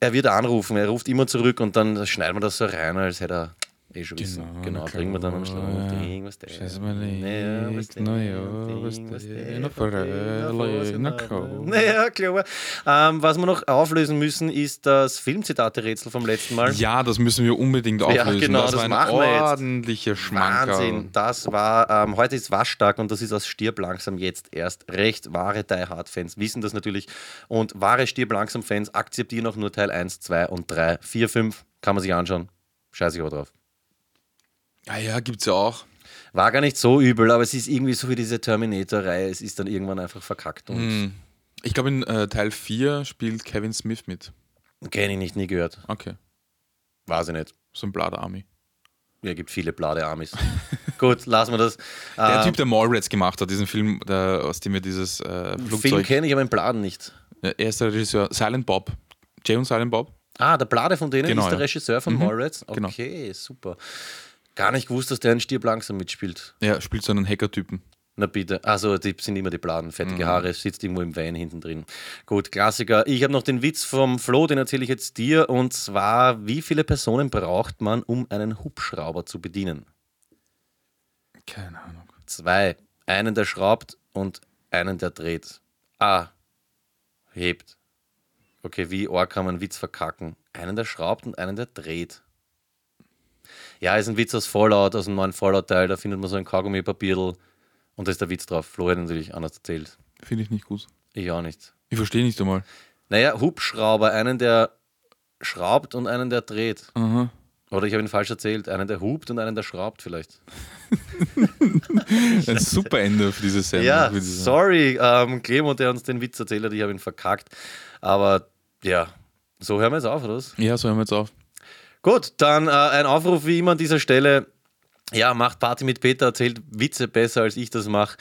er wird anrufen, er ruft immer zurück und dann schneiden wir das so rein, als hätte er eh schon. Genau, Genau, na bringen wir dann am. Schluss. Ding, was der. Scheiß mal nicht, Naja, was der, na der. komm. Naja, klar. Ähm, was wir noch auflösen müssen, ist das Filmzitate-Rätsel vom letzten Mal. Ja, das müssen wir unbedingt Ja, auflösen. genau, das, das war ein ordentlicher Schmankerl. Wahnsinn, das war, ähm, heute ist Waschtag und das ist aus Stirb langsam jetzt erst recht. Wahre Die Hard-Fans wissen das natürlich und wahre Stirb langsam-Fans akzeptieren auch nur Teil 1, 2 und 3. 4, 5 kann man sich anschauen. Scheiße ich aber drauf. Ja, ja, gibt's ja auch. War gar nicht so übel, aber es ist irgendwie so wie diese Terminator-Reihe. Es ist dann irgendwann einfach verkackt und Hm. Ich glaube, in äh, Teil 4 spielt Kevin Smith mit. kenne ich nicht, nie gehört. Okay. Weiß ich nicht. So ein Blood Army. Ja, gibt viele blade Amis. Gut, lassen wir das. Der Ähm, Typ, der Mallrats gemacht hat, diesen Film, der, aus dem wir dieses äh, Film Flugzeug. kenne ich, aber den Bladen nicht. Ja, er ist der Regisseur Silent Bob. Jay und Silent Bob. Ah, der Blade von denen Genau, ist der ja. Regisseur von Mhm, Mallrats? genau. Okay, super. Gar nicht gewusst, dass der in Stirb langsam mitspielt. Ja, spielt so einen Hacker-Typen. Na bitte. Also, die sind immer die Bladen. Mhm. Fettige Haare, sitzt irgendwo im Wein hinten drin. Gut, Klassiker. Ich habe noch den Witz vom Flo, den erzähle ich jetzt dir. Und zwar, wie viele Personen braucht man, um einen Hubschrauber zu bedienen? Keine Ahnung. Zwei. Einen, der schraubt und einen, der dreht. Ah, hebt. Okay, wie arg kann man einen Witz verkacken? Einen, der schraubt und einen, der dreht. Ja, ist ein Witz aus Fallout, aus dem neuen Fallout-Teil. Da findet man so ein Kaugummi-Papierl und da ist der Witz drauf. Flo hat natürlich anders erzählt. Finde ich nicht gut. Ich auch nicht. Ich verstehe nicht einmal. Naja, Hubschrauber, einen, der schraubt und einen, der dreht. Aha. Oder ich habe ihn falsch erzählt. Einen, der hupt und einen, der schraubt vielleicht. Ein super Ende für diese Sendung. Ja, sorry, ähm, Clemo, der uns den Witz erzählt hat, ich habe ihn verkackt. Aber ja, so hören wir jetzt auf, oder was? Ja, so hören wir jetzt auf. Gut, dann äh, ein Aufruf wie immer an dieser Stelle. Ja, macht Party mit Peter, erzählt Witze besser, als ich das mache.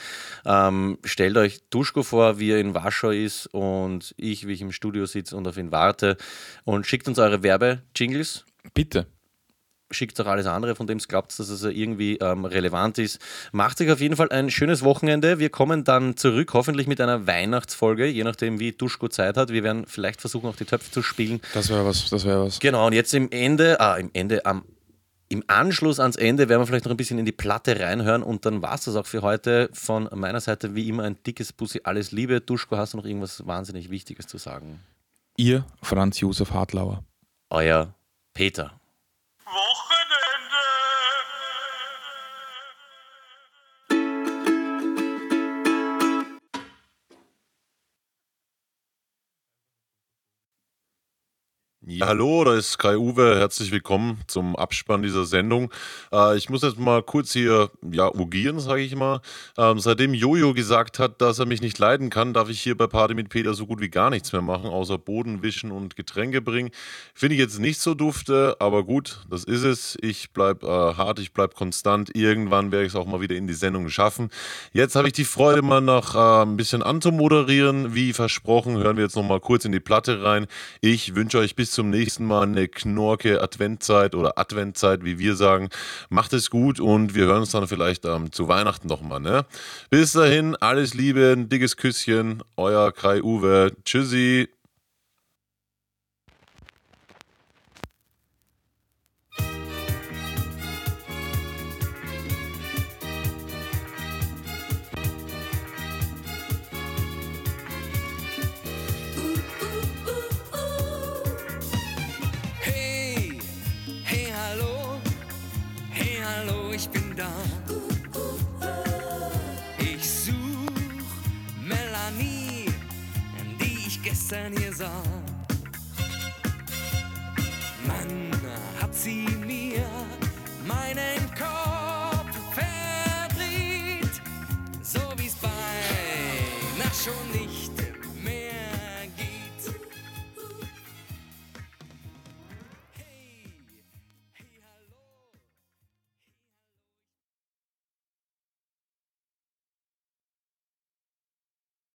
Ähm, stellt euch Duschko vor, wie er in Warschau ist und ich, wie ich im Studio sitze und auf ihn warte. Und schickt uns eure Werbe-Jingles. Bitte. Schickt auch alles andere, von dem es glaubt, dass es irgendwie ähm, relevant ist. Macht sich auf jeden Fall ein schönes Wochenende. Wir kommen dann zurück, hoffentlich mit einer Weihnachtsfolge, je nachdem, wie Duschko Zeit hat. Wir werden vielleicht versuchen, auch die Töpfe zu spielen. Das wäre was, das wäre was. Genau, und jetzt im Ende, ah, im Ende, am, im Anschluss ans Ende werden wir vielleicht noch ein bisschen in die Platte reinhören und dann war es das auch für heute. Von meiner Seite wie immer ein dickes Bussi, alles Liebe. Duschko, hast du noch irgendwas wahnsinnig Wichtiges zu sagen? Ihr, Franz Josef Hartlauer. Euer Peter. Ja, hallo, da ist Kai Uwe. Herzlich willkommen zum Abspann dieser Sendung. Äh, ich muss jetzt mal kurz hier ja, ugieren, sage ich mal. Ähm, seitdem Jojo gesagt hat, dass er mich nicht leiden kann, darf ich hier bei Party mit Peter so gut wie gar nichts mehr machen, außer Boden wischen und Getränke bringen. Finde ich jetzt nicht so dufte, aber gut, das ist es. Ich bleib äh, hart, ich bleib konstant. Irgendwann werde ich es auch mal wieder in die Sendung schaffen. Jetzt habe ich die Freude, mal noch äh, ein bisschen anzumoderieren. Wie versprochen, hören wir jetzt noch mal kurz in die Platte rein. Ich wünsche euch bis zum nächsten Mal eine knorke Adventzeit oder Adventzeit, wie wir sagen. Macht es gut und wir hören uns dann vielleicht ähm, zu Weihnachten nochmal. Ne? Bis dahin, alles Liebe, ein dickes Küsschen, euer Kai Uwe. Tschüssi.